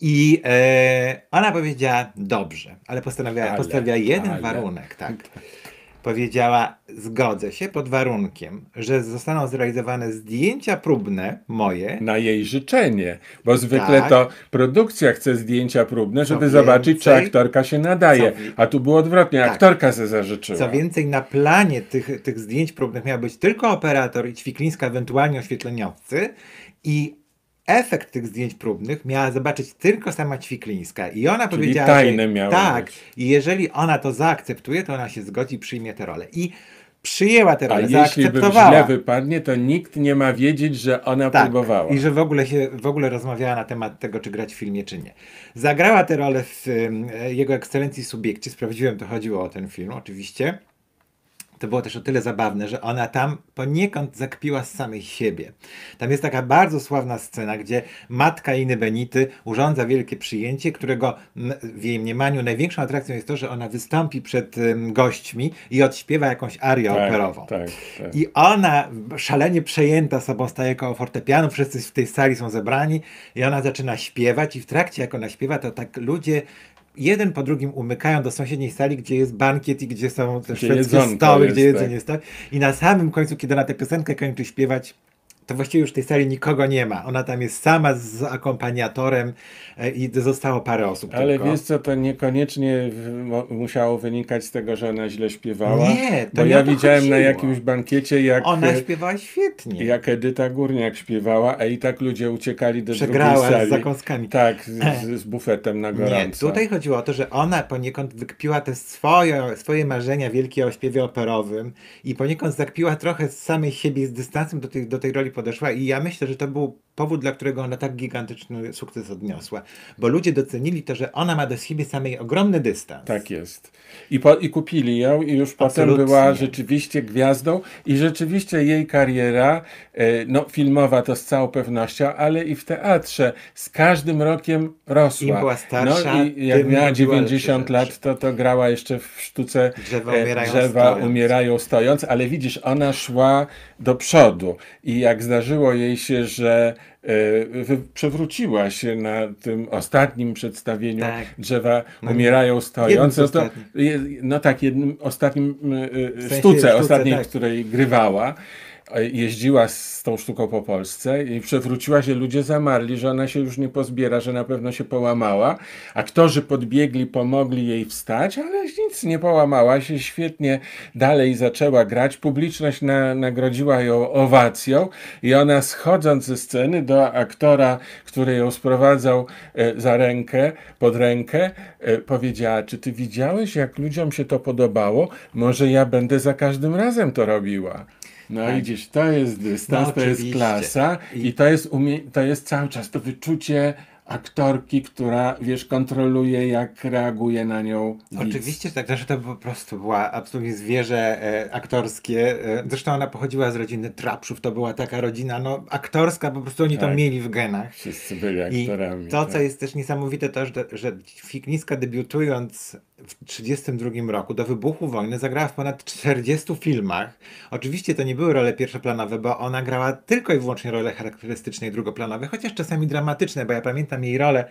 I e, ona powiedziała dobrze, ale postanowiła, Ale, postawiła jeden ale. warunek, tak. Powiedziała, zgodzę się pod warunkiem, że zostaną zrealizowane zdjęcia próbne moje Na jej życzenie, bo zwykle Tak. to produkcja chce zdjęcia próbne, żeby więcej- zobaczyć, czy aktorka się nadaje. co A tu było odwrotnie, Tak. aktorka se zażyczyła. Co więcej, na planie tych, tych zdjęć próbnych miał być tylko operator i ćwiklińska, ewentualnie oświetleniowcy i efekt tych zdjęć próbnych miała zobaczyć tylko sama ćwiklińska. I ona Czyli powiedziała, tajne że tak, być. i jeżeli ona to zaakceptuje, to ona się zgodzi i przyjmie tę rolę. I przyjęła tę A rolę, jeśli by zaakceptowała. źle wypadnie, to nikt nie ma wiedzieć, że ona Tak, próbowała. i że w ogóle się w ogóle rozmawiała na temat tego, czy grać w filmie, czy nie. Zagrała tę rolę w Jego Ekscelencji Subiekcie. Sprawdziłem, to chodziło o ten film, oczywiście. To było też o tyle zabawne, że ona tam poniekąd zakpiła z samej siebie. Tam jest taka bardzo sławna scena, gdzie matka Iny Benity urządza wielkie przyjęcie, którego w jej mniemaniu największą atrakcją jest to, że ona wystąpi przed gośćmi i odśpiewa jakąś arię tak, operową. Tak, tak. I ona szalenie przejęta sobą staje koło fortepianu, wszyscy w tej sali są zebrani i ona zaczyna śpiewać i w trakcie jak ona śpiewa, to tak ludzie jeden po drugim umykają do sąsiedniej sali, gdzie jest bankiet i gdzie są te szwedzkie stoły, jest, gdzie jedzenie tak. stoi. I na samym końcu, kiedy ona tę piosenkę kończy śpiewać, to właściwie już w tej sali nikogo nie ma. Ona tam jest sama z akompaniatorem e, i zostało parę osób. Ale tylko. wiesz co, to niekoniecznie musiało wynikać z tego, że ona źle śpiewała. Nie, to Bo ja widziałem chodziło. na jakimś bankiecie, jak. Ona śpiewała świetnie. Jak Edyta Górniak śpiewała, a i tak ludzie uciekali do Przegrała drugiej sali. z zakąskami. Tak, z, z, bufetem na gorąco. Nie, tutaj chodziło o to, że ona poniekąd wykpiła te swoje, swoje marzenia wielkie o śpiewie operowym i poniekąd zakpiła trochę z samej siebie z dystansem do tej, do tej roli podeszła i ja myślę, że to był powód, dla którego ona tak gigantyczny sukces odniosła. Bo ludzie docenili to, że ona ma do siebie samej ogromny dystans. Tak jest. I, po, i kupili ją i już Absolutnie. potem była rzeczywiście gwiazdą i rzeczywiście jej kariera, e, no filmowa to z całą pewnością, ale i w teatrze z każdym rokiem rosła. Im była starsza, no i jak miała 90 lat, to, to grała jeszcze w sztuce Drzewa e, umierają, drzewa stojąc. umierają stojąc, ale widzisz, ona szła do przodu i jak zdarzyło jej się, że przewróciła się na tym ostatnim przedstawieniu tak. drzewa no, umierają stojąc. No, to, no tak, jednym ostatnim e, w sensie sztuce, sztuce, ostatniej, tak. w której grywała jeździła z tą sztuką po Polsce i przewróciła się, ludzie zamarli, że ona się już nie pozbiera, że na pewno się połamała. Aktorzy podbiegli, pomogli jej wstać, ale nic nie połamała się, świetnie dalej zaczęła grać. Publiczność na, nagrodziła ją owacją i ona schodząc ze sceny do aktora, który ją sprowadzał e, za rękę, pod rękę, e, powiedziała, czy ty widziałeś, jak ludziom się to podobało? Może ja będę za każdym razem to robiła. No tak. widzisz, to jest dystans, no, to jest klasa i, i to, jest umie- to jest cały czas to wyczucie aktorki, która, wiesz, kontroluje, jak reaguje na nią widz. Oczywiście tak, że to po prostu była absolutnie zwierzę e, aktorskie. E, zresztą ona pochodziła z rodziny Trapszów, to była taka rodzina, no, aktorska, po prostu oni tak. to mieli w genach. Wszyscy byli aktorami. I to, tak. co jest też niesamowite, to, że, że Fikniska debiutując w 1932 roku, do wybuchu wojny, zagrała w ponad 40 filmach. Oczywiście to nie były role pierwszoplanowe, bo ona grała tylko i wyłącznie role charakterystyczne i drugoplanowe, chociaż czasami dramatyczne, bo ja pamiętam jej rolę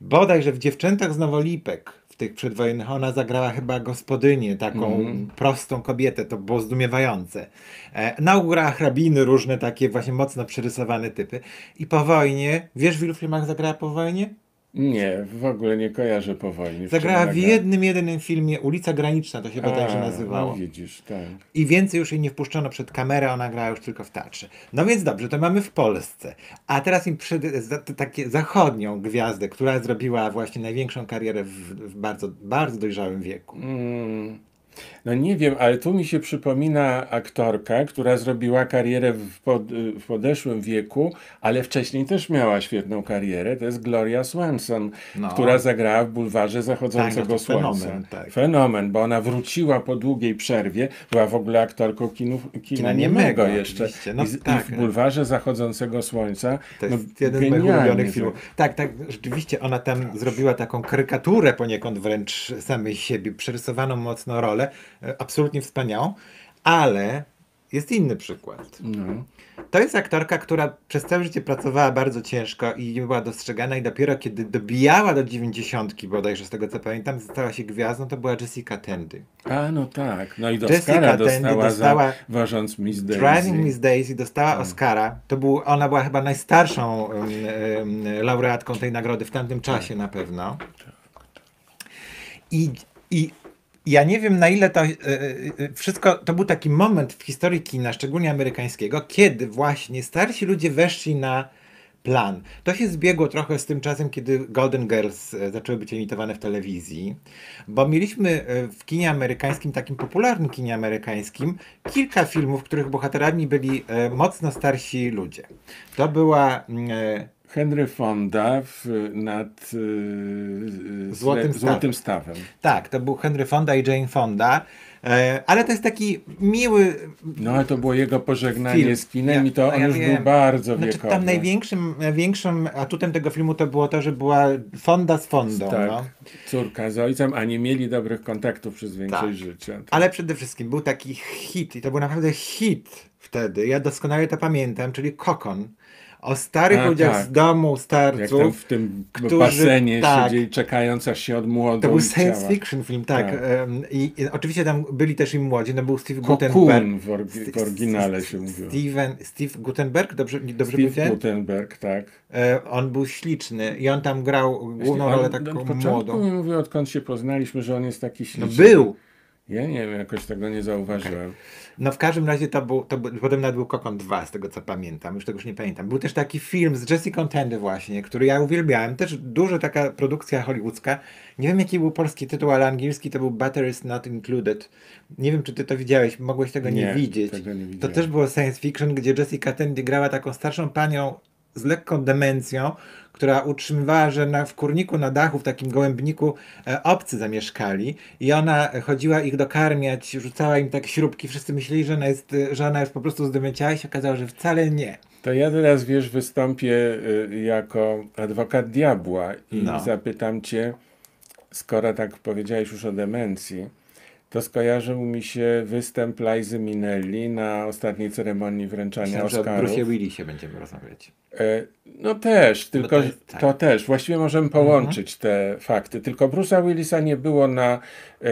bodajże w Dziewczętach z Nowolipek, w tych przedwojennych, ona zagrała chyba gospodynię, taką mm. prostą kobietę, to było zdumiewające. E, na grała hrabiny, różne takie właśnie mocno przerysowane typy. I po wojnie, wiesz w ilu filmach zagrała po wojnie? Nie, w ogóle nie kojarzę po wojnie. Zagrała w jednym, jedynym filmie Ulica Graniczna, to się bodajże nazywało. No widzisz, tak. I więcej już jej nie wpuszczono przed kamerę, ona grała już tylko w teatrze. No więc dobrze, to mamy w Polsce. A teraz im przy, takie zachodnią gwiazdę, która zrobiła właśnie największą karierę w, w bardzo, bardzo dojrzałym wieku. Mm. No nie wiem, ale tu mi się przypomina aktorka, która zrobiła karierę w, pod, w podeszłym wieku, ale wcześniej też miała świetną karierę. To jest Gloria Swanson, no. która zagrała w Bulwarze Zachodzącego tak, Słońca. Fenomen, tak. fenomen, bo ona wróciła po długiej przerwie, była w ogóle aktorką kinu, kina, kina niemego jeszcze. No, I, tak, I, w no. Bulwarze Zachodzącego Słońca. To jest no, jeden z moich ulubionych filmów. Tak, tak, rzeczywiście ona tam zrobiła taką karykaturę poniekąd wręcz samej siebie, przerysowaną mocno rolę E, absolutnie wspaniałą, ale jest inny przykład. No. To jest aktorka, która przez całe życie pracowała bardzo ciężko i nie była dostrzegana i dopiero kiedy dobijała do dziewięćdziesiątki bodajże z tego co pamiętam, stała się gwiazdą, to była Jessica Tandy. A, no tak. No i do Jessica Oscara dostała, dostała za ważąc Miss Daisy. Driving Miss Daisy dostała tak. Oscara. To był, ona była chyba najstarszą um, um, laureatką tej nagrody w tamtym czasie tak. na pewno. I, i ja nie wiem na ile to yy, wszystko, to był taki moment w historii kina, szczególnie amerykańskiego, kiedy właśnie starsi ludzie weszli na plan. To się zbiegło trochę z tym czasem, kiedy Golden Girls zaczęły być emitowane w telewizji, bo mieliśmy w kinie amerykańskim, takim popularnym kinie amerykańskim, kilka filmów, których bohaterami byli mocno starsi ludzie. To była Henry Fonda w, nad yy, Złotym, Złotym Stawem. Tak, to był Henry Fonda i Jane Fonda. E, ale to jest taki miły No ale to było jego pożegnanie film. z kinem i to Ja- on ja już wiem. był bardzo Znaczy wiekowy. tam największym największym atutem tego filmu to było to, że była fonda z fondą. Tak, No. córka z ojcem, a nie mieli dobrych kontaktów przez większość Tak. życia. Ale przede wszystkim był taki hit i to był naprawdę hit wtedy. Ja doskonale to pamiętam, czyli Kokon. O starych A, ludziach tak. z domu Jak tam starców. w tym którzy- basenie tak. siedzieli, czekając aż się odmłodą To był science ciała. fiction film, tak. Tak. I, I oczywiście tam byli też i młodzi, no był Steve Gutenberg. Cocoon w, orgi- w oryginale się mówiło. Steven, Steve Gutenberg, dobrze, dobrze Steve? Gutenberg, tak. E, on był śliczny i on tam grał główną Właśnie rolę on taką początku młodą. mi mówił, odkąd się poznaliśmy, że on jest taki No śliczny. był! Ja nie wiem, jakoś tego nie zauważyłem. No w każdym razie to był, to był, potem nawet był Kokon 2, z tego co pamiętam, już tego już nie pamiętam. Był też taki film z Jessica Tandy właśnie, który ja uwielbiałem, też dużo taka produkcja hollywoodzka. Nie wiem jaki był polski tytuł, ale angielski to był Batteries Not Included. Nie wiem czy ty to widziałeś, mogłeś tego nie, Nie, widzieć. tego nie to też było science fiction, gdzie Jessica Tandy grała taką starszą panią z lekką demencją, która utrzymywała, że na, w kurniku na dachu, w takim gołębniku e, obcy zamieszkali i ona chodziła ich dokarmiać, rzucała im tak śrubki, wszyscy myśleli, że ona jest, że ona już po prostu zdemęciała i się okazało, że wcale nie. To ja teraz, wiesz, wystąpię y, jako adwokat diabła i No. zapytam cię, skoro tak powiedziałeś już o demencji, to skojarzył mi się występ Lizy Minelli na ostatniej ceremonii wręczania Myślałem, że o Oscarów. Bruce'ie Willisie będziemy rozmawiać. E, No też, tylko to to, jest tak. też. Właściwie możemy połączyć te fakty. Tylko Bruce'a Willisa nie było na e,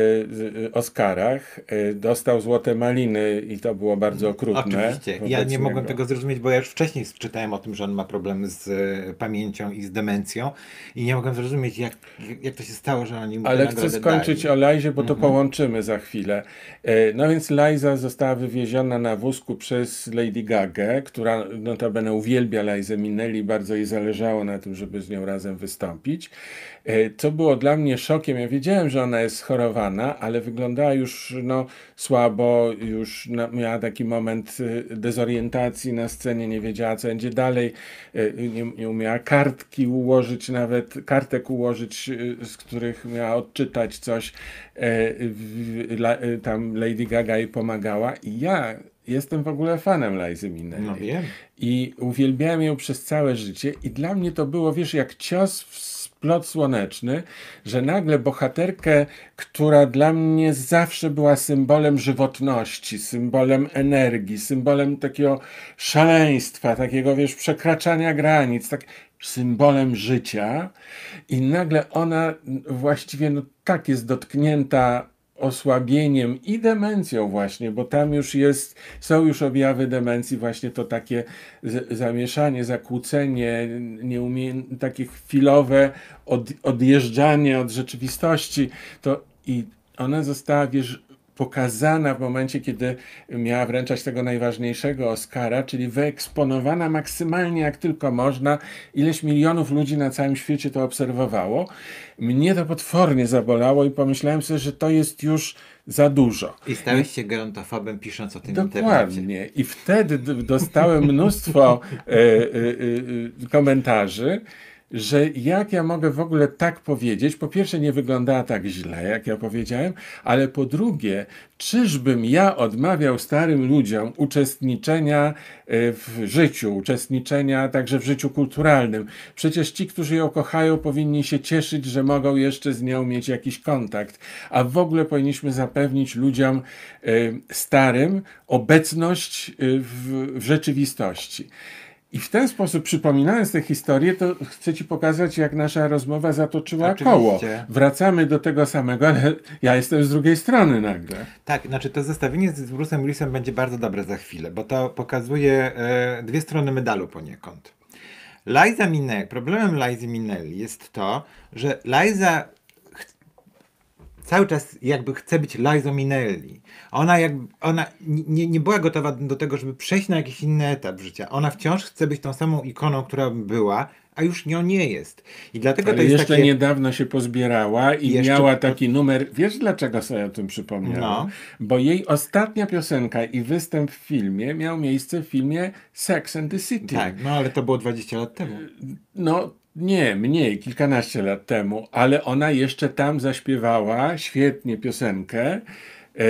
Oscarach. Dostał Złote Maliny i to było bardzo okrutne. Oczywiście. Ja nie mogłem niego. tego zrozumieć, bo ja już wcześniej czytałem o tym, że on ma problemy z pamięcią i z demencją i nie mogłem zrozumieć, jak, jak to się stało, że oni mu Ale chcę skończyć dali. o Lizie, bo to połączymy za chwilę. E, No więc Liza została wywieziona na wózku przez Lady Gaga, która notabene uwielbia Lizę Minelli, bardzo jej zależało na tym, żeby z nią razem wystąpić. E, Co było dla mnie szokiem, ja wiedziałem, że ona jest schorowana, ale wyglądała już no, słabo, już na, miała taki moment e, dezorientacji na scenie, nie wiedziała, co będzie dalej, e, nie, nie umiała kartki ułożyć, nawet kartek ułożyć, z których miała odczytać coś. Tam Lady Gaga jej pomagała i ja jestem w ogóle fanem Lizy Minnelli. No wiem. I uwielbiałem ją przez całe życie i dla mnie to było, wiesz, jak cios w splot słoneczny, że nagle bohaterkę, która dla mnie zawsze była symbolem żywotności, symbolem energii, symbolem takiego szaleństwa, takiego, wiesz, przekraczania granic, tak symbolem życia i nagle ona właściwie no, tak jest dotknięta osłabieniem i demencją właśnie, bo tam już jest, są już objawy demencji, właśnie to takie zamieszanie, zakłócenie, nieumie, takie chwilowe od, odjeżdżanie od rzeczywistości, to i ona została, wiesz, pokazana w momencie, kiedy miała wręczać tego najważniejszego Oscara, czyli wyeksponowana maksymalnie jak tylko można. Ileś milionów ludzi na całym świecie to obserwowało. Mnie to potwornie zabolało i pomyślałem sobie, że to jest już za dużo. I stałeś się gerontofobem pisząc o tym internecie. Dokładnie. I wtedy dostałem mnóstwo e, e, e, komentarzy, że jak ja mogę w ogóle tak powiedzieć, po pierwsze nie wyglądała tak źle, jak ja powiedziałem, ale po drugie, czyżbym ja odmawiał starym ludziom uczestniczenia e, w życiu, uczestniczenia także w życiu kulturalnym. Przecież ci, którzy ją kochają, powinni się cieszyć, że mogą jeszcze z nią mieć jakiś kontakt, a w ogóle powinniśmy zapewnić ludziom e, starym obecność e, w, w rzeczywistości. I w ten sposób, przypominając tę historię, to chcę Ci pokazać, jak nasza rozmowa zatoczyła Oczywiście. koło. Wracamy do tego samego, ale ja jestem z drugiej strony nagle. Tak, znaczy to zestawienie z Bruce'em Willisem będzie bardzo dobre za chwilę, bo to pokazuje e, dwie strony medalu poniekąd. Liza Minnelli, problemem Lizy Minnelli jest to, że Liza cały czas jakby chce być Lizą Minnelli. Ona, jakby, ona nie, nie była gotowa do tego, żeby przejść na jakiś inny etap życia. Ona wciąż chce być tą samą ikoną, która była, a już nią nie jest. I dlatego Ale to jest jeszcze takie... niedawno się pozbierała i Jeszcze- miała taki numer. Wiesz dlaczego sobie o tym przypomniałem? No. Bo jej ostatnia piosenka i występ w filmie miał miejsce w filmie Sex and the City. Tak, no ale to było 20 lat temu. No nie, mniej, kilkanaście lat temu, ale ona jeszcze tam zaśpiewała świetnie piosenkę. E,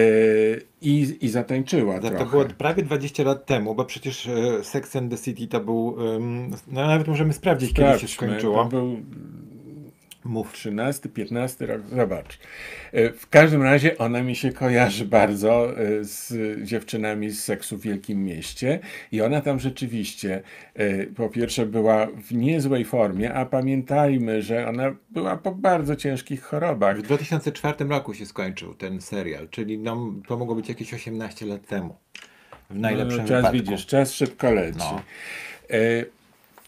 i, i zatańczyła To trochę. było prawie 20 lat temu, bo przecież e, Sex and the City to był. no nawet możemy sprawdzić, kiedy się Sprawdźmy, skończyło. To był Mów. 13, 15 rok, zobacz. E, W każdym razie ona mi się kojarzy bardzo e, z dziewczynami z seksu w Wielkim Mieście i ona tam rzeczywiście e, po pierwsze była w niezłej formie, a pamiętajmy, że ona była po bardzo ciężkich chorobach. W 2004 roku się skończył ten serial, czyli no, to mogło być jakieś 18 lat temu. W najlepszym No, czas wypadku. widzisz, czas szybko leci. No.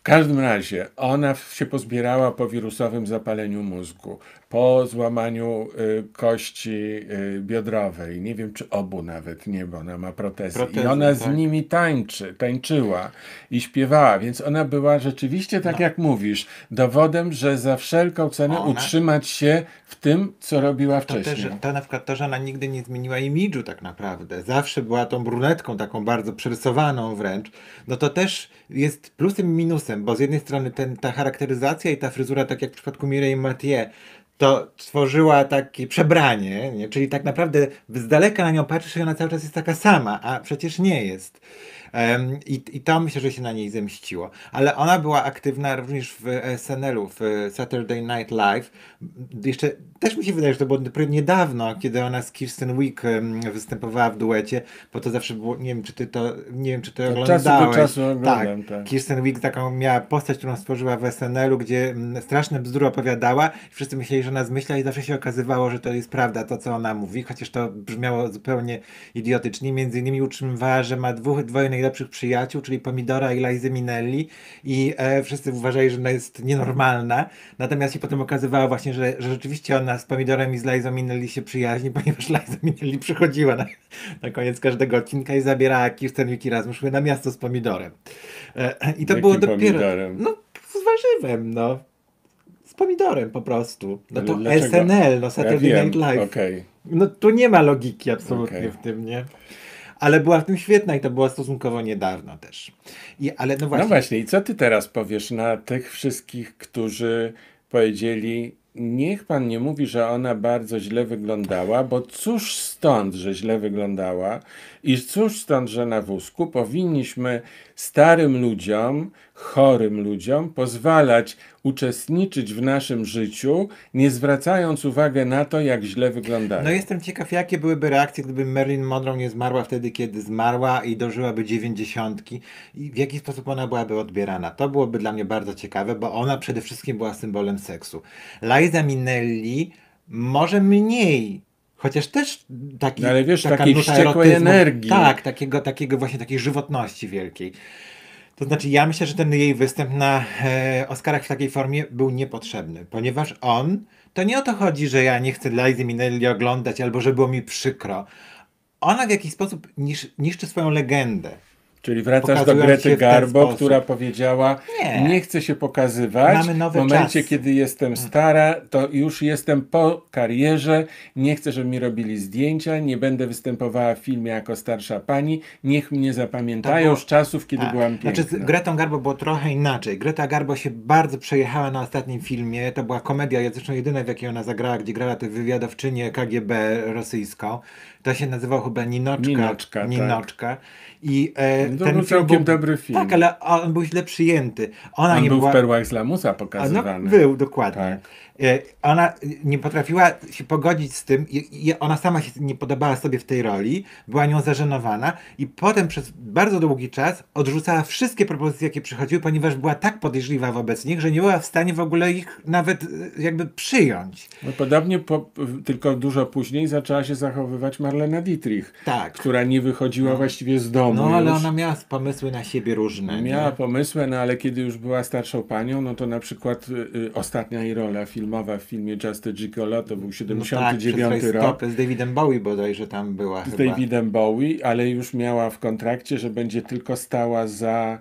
Każdym razie ona się pozbierała po wirusowym zapaleniu mózgu, po złamaniu y, kości y, biodrowej, nie wiem czy obu nawet, nie, bo ona ma protezy. I Protezy, ona z tak. nimi tańczy, tańczyła i śpiewała, więc ona była rzeczywiście, tak jak mówisz, dowodem, że za wszelką cenę No. Ona- utrzymać się w tym, co robiła To, też, wcześniej. to na przykład to, że ona nigdy nie zmieniła imidżu tak naprawdę. Zawsze była tą brunetką, taką bardzo przerysowaną wręcz. No to też jest plusem i minusem, bo z jednej strony ten, ta charakteryzacja i ta fryzura, tak jak w przypadku Mireille Mathieu, to stworzyła takie przebranie, nie? czyli tak naprawdę z daleka na nią patrzysz i ona cały czas jest taka sama, a przecież nie jest. Em, i, I to myślę, że się na niej zemściło. Ale ona była aktywna również w SNL-u, w Saturday Night Live. Jeszcze też mi się wydaje, że to było dopiero niedawno, kiedy ona z Kirsten em, występowała w duecie, bo to zawsze było, nie wiem czy ty to, nie wiem czy to Od czasu do oglądałeś. czasu oglądam, tak. Kirsten Wiig taką miała postać, którą stworzyła w SNL-u, gdzie straszne bzdury opowiadała i wszyscy myśleli, że ona zmyśla i zawsze się okazywało, że to jest prawda, to co ona mówi, chociaż to brzmiało zupełnie idiotycznie. Między innymi utrzymywała, że ma dwóch, dwoje najlepszych przyjaciół, czyli Pomidora i Lizy Minnelli i e, wszyscy uważali, że ona jest nienormalna. Natomiast się potem okazywało właśnie, że, że rzeczywiście ona z Pomidorem i z Lizą Minnelli się przyjaźni, ponieważ Liza Minnelli przychodziła na, na koniec każdego odcinka i zabierała Kirsten razem szły na miasto z Pomidorem. E, I to Jakim było dopiero... pomidorem? No, z warzywem, no. Z pomidorem po prostu. No Ale to dlaczego? SNL, no Ja Saturday wiem, Night Live. okej. No tu nie ma logiki absolutnie Okej. w tym, nie? Ale była w tym świetna i to było stosunkowo niedawno też. I, ale no właśnie, No właśnie, i co ty teraz powiesz na tych wszystkich, którzy powiedzieli, niech pan nie mówi, że ona bardzo źle wyglądała, bo cóż stąd, że źle wyglądała i cóż stąd, że na wózku powinniśmy starym ludziom, chorym ludziom pozwalać uczestniczyć w naszym życiu, nie zwracając uwagi na to, jak źle wyglądają. No jestem ciekaw, jakie byłyby reakcje, gdyby Marilyn Monroe nie zmarła wtedy, kiedy zmarła i dożyłaby dziewięćdziesiątki i w jaki sposób ona byłaby odbierana. To byłoby dla mnie bardzo ciekawe, bo ona przede wszystkim była symbolem seksu. Liza Minnelli może mniej, chociaż też taki, No ale wiesz, taka takiej wściekłej energii. Tak, takiego, takiego właśnie takiej żywotności wielkiej. To znaczy, ja myślę, że ten jej występ na e, Oscarach w takiej formie był niepotrzebny, ponieważ on, to nie o to chodzi, że ja nie chcę Lizy Minnelli oglądać albo że było mi przykro. Ona w jakiś sposób nisz, niszczy swoją legendę. Czyli wracasz do Pokazując Grety Garbo, która powiedziała: Nie. nie. chcę się pokazywać. W momencie, czas. kiedy jestem stara, to już jestem po karierze. Nie chcę, żeby mi robili zdjęcia. Nie będę występowała w filmie jako starsza pani. Niech mnie zapamiętają było- z czasów, kiedy Tak. byłam piękna. Znaczy z Gretą Garbo było trochę inaczej. Greta Garbo się bardzo przejechała na ostatnim filmie. To była komedia, ja zresztą jedyna w jakiej ona zagrała, gdzie grała tę wywiadowczynię KGB rosyjską. To się nazywało chyba Ninoczka. Ninoczka, tak. Ninoczka. I e, No to ten był całkiem był, dobry film. Tak, ale on był źle przyjęty. Ona On nie był była... w Perłach z Lamusa no, pokazywany. był, dokładnie. Tak. E, Ona nie potrafiła się pogodzić z tym, i- ona sama się nie podobała sobie w tej roli, była nią zażenowana i potem przez bardzo długi czas odrzucała wszystkie propozycje, jakie przychodziły, ponieważ była tak podejrzliwa wobec nich, że nie była w stanie w ogóle ich nawet e, jakby przyjąć. No, podobnie, po, tylko dużo później zaczęła się zachowywać Marlena Dietrich, Tak. która nie wychodziła właściwie z domu. No ale już. ona miała pomysły na siebie różne. Miała nie? pomysły, no ale kiedy już była starszą panią, no to na przykład y, y, ostatnia jej rola filmowa w filmie Just a Gigolo to był No tak, 79 rok stopy z Davidem Bowie bodajże tam była z chyba. Davidem Bowie, ale już miała w kontrakcie, że będzie tylko stała za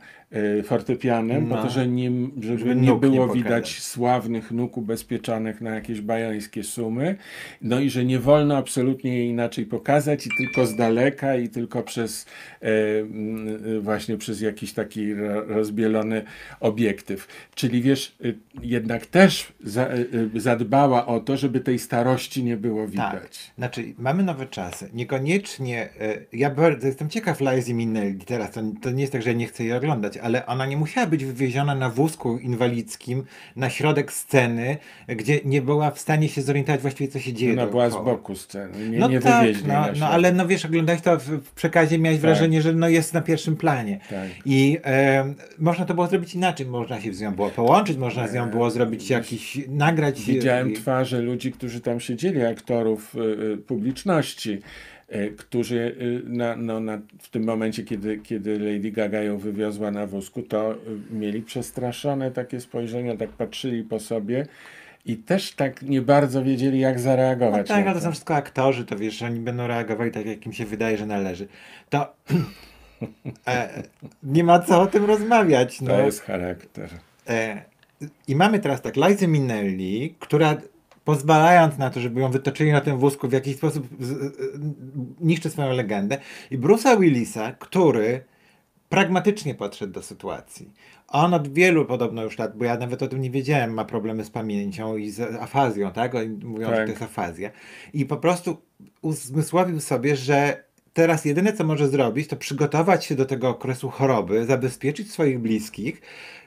e, fortepianem, po No. to, że nie, żeby, Żeby nie nie było pokazać. widać sławnych nóg ubezpieczonych na jakieś bajońskie sumy, no i że nie wolno absolutnie jej inaczej pokazać i tylko z daleka i tylko przez e, właśnie przez jakiś taki ro- rozbielony obiektyw. Czyli wiesz, y, jednak też za, y, y, zadbała o to, żeby tej starości nie było widać. Tak. Znaczy, mamy nowe czasy. Niekoniecznie. e, Ja bardzo jestem ciekaw Lizy Minnelli teraz. To, to nie jest tak, że ja nie chcę jej oglądać, ale ona nie musiała być wywieziona na wózku inwalidzkim na środek sceny, gdzie nie była w stanie się zorientować właściwie, co się dzieje. Ona była z boku sceny, nie, no nie tak, no, no ale no wiesz, oglądałeś to w, w przekazie, miałeś wrażenie, że no jest na pierwszym planie. Tak. I e, można to było zrobić inaczej, można się z nią było połączyć, można z nią było zrobić jakiś, nagrać. Widziałem twarze ludzi, którzy tam siedzieli, aktorów y, y, publiczności, którzy y, na, no, na, w tym momencie, kiedy, kiedy Lady Gaga ją wywiozła na wózku, to y, mieli przestraszone takie spojrzenia, tak patrzyli po sobie i też tak nie bardzo wiedzieli, jak No zareagować. tak, na ale to są wszystko aktorzy, to wiesz, oni będą reagowali tak, jak im się wydaje, że należy. To e, nie ma co o tym rozmawiać. No. To jest charakter. E, I mamy teraz tak Liza Minnelli, która pozwalając na to, żeby ją wytoczyli na tym wózku, w jakiś sposób niszczy swoją legendę. I Bruce'a Willisa, który pragmatycznie podszedł do sytuacji. On od wielu podobno już lat, bo ja nawet o tym nie wiedziałem, ma problemy z pamięcią i z afazją, tak? Oni mówią, że Tak. to jest afazja. I po prostu uzmysłowił sobie, że teraz jedyne, co może zrobić, to przygotować się do tego okresu choroby, zabezpieczyć swoich bliskich.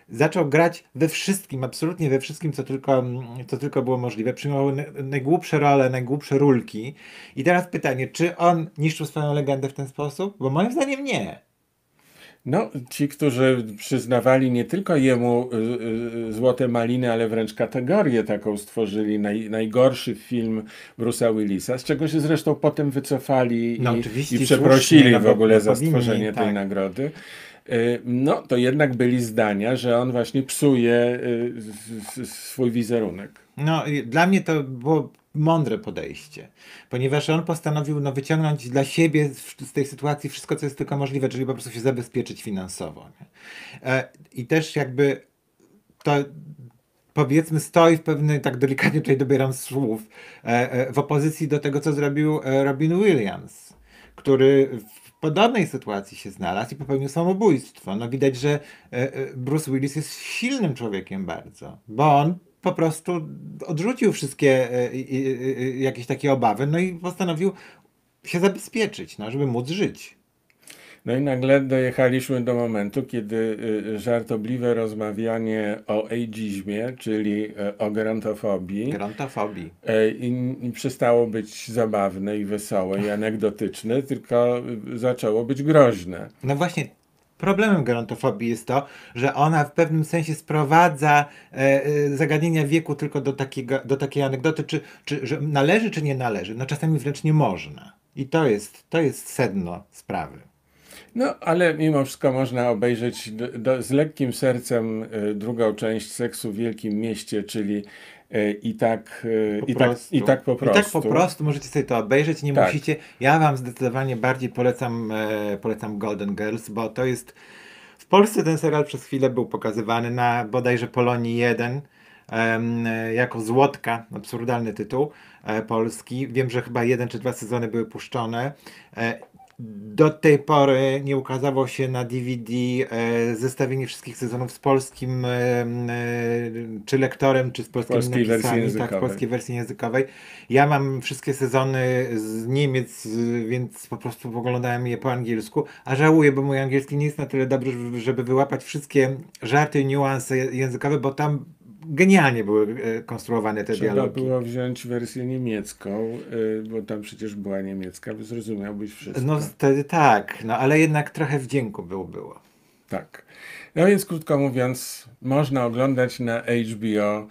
Zaczął grać we wszystkim, absolutnie we wszystkim, co tylko, co tylko było możliwe. Przyjmował na- najgłupsze role, najgłupsze rulki. I teraz pytanie, czy on niszczył swoją legendę w ten sposób? Bo moim zdaniem nie. No, ci, którzy przyznawali nie tylko jemu y, y, złote maliny, ale wręcz kategorię taką stworzyli, naj, najgorszy film Bruce'a Willisa, z czego się zresztą potem wycofali No i, i przeprosili słusznie, no w ogóle za powinni, stworzenie tej tak. nagrody. Y, No, to jednak byli zdania, że on właśnie psuje y, swój wizerunek. No, dla mnie to było mądre podejście, ponieważ on postanowił no, wyciągnąć dla siebie z, z tej sytuacji wszystko, co jest tylko możliwe, czyli po prostu się zabezpieczyć finansowo. E, I też jakby to powiedzmy stoi w pewnej, tak delikatnie tutaj dobieram słów, e, e, w opozycji do tego, co zrobił e, Robin Williams, który w podobnej sytuacji się znalazł i popełnił samobójstwo. No widać, że e, e, Bruce Willis jest silnym człowiekiem bardzo, bo on po prostu odrzucił wszystkie e, jakieś takie obawy, no i postanowił się zabezpieczyć, no, żeby móc żyć. No i nagle dojechaliśmy do momentu, kiedy y, żartobliwe rozmawianie o ageizmie, czyli y, o gerontofobii, Gerontofobii. E, przestało być zabawne i wesołe i anegdotyczne, tylko y, zaczęło być groźne. No właśnie, problemem gerontofobii jest to, że ona w pewnym sensie sprowadza e, e, zagadnienia wieku tylko do, takiego, do takiej anegdoty, czy, czy że należy, czy nie należy. No czasami wręcz nie można. I to jest, to jest sedno sprawy. No, ale mimo wszystko można obejrzeć do, do, z lekkim sercem y, drugą część Seksu w Wielkim Mieście, czyli y, i tak, y, i, tak, prostu. i tak po prostu. I tak po prostu możecie sobie to obejrzeć, nie Tak. musicie. Ja wam zdecydowanie bardziej polecam, e, polecam Golden Girls, bo to jest. W Polsce ten serial przez chwilę był pokazywany na bodajże Polonii 1 em, e, jako Złotka, absurdalny tytuł e, polski. Wiem, że chyba jeden czy dwa sezony były puszczone. Do tej pory nie ukazało się na DVD e, zestawienie wszystkich sezonów z polskim e, e, czy lektorem, czy z polskimi polskiej wersji napisami, tak, językowej. w polskiej wersji językowej. Ja mam wszystkie sezony z Niemiec, więc po prostu oglądałem je po angielsku, a żałuję, bo mój angielski nie jest na tyle dobry, żeby- żeby wyłapać wszystkie żarty i niuanse językowe, bo tam genialnie były e, konstruowane te Trzeba dialogi. było wziąć wersję niemiecką, y, bo tam przecież była niemiecka, by zrozumiałbyś wszystko. No wtedy tak, no ale jednak trochę wdzięku było. było. Tak. No więc krótko mówiąc, można oglądać na HBO e,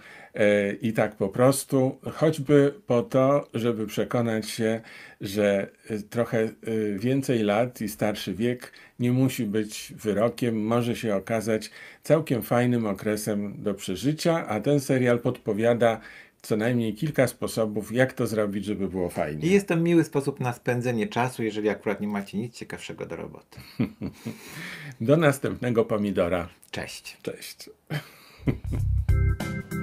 i tak po prostu, choćby po to, żeby przekonać się, że e, trochę e, więcej lat i starszy wiek nie musi być wyrokiem, może się okazać całkiem fajnym okresem do przeżycia, a ten serial podpowiada, co najmniej kilka sposobów, jak to zrobić, żeby było I fajnie. jest to miły sposób na spędzenie czasu, jeżeli akurat nie macie nic ciekawszego do roboty. Do następnego pomidora. Cześć. Cześć.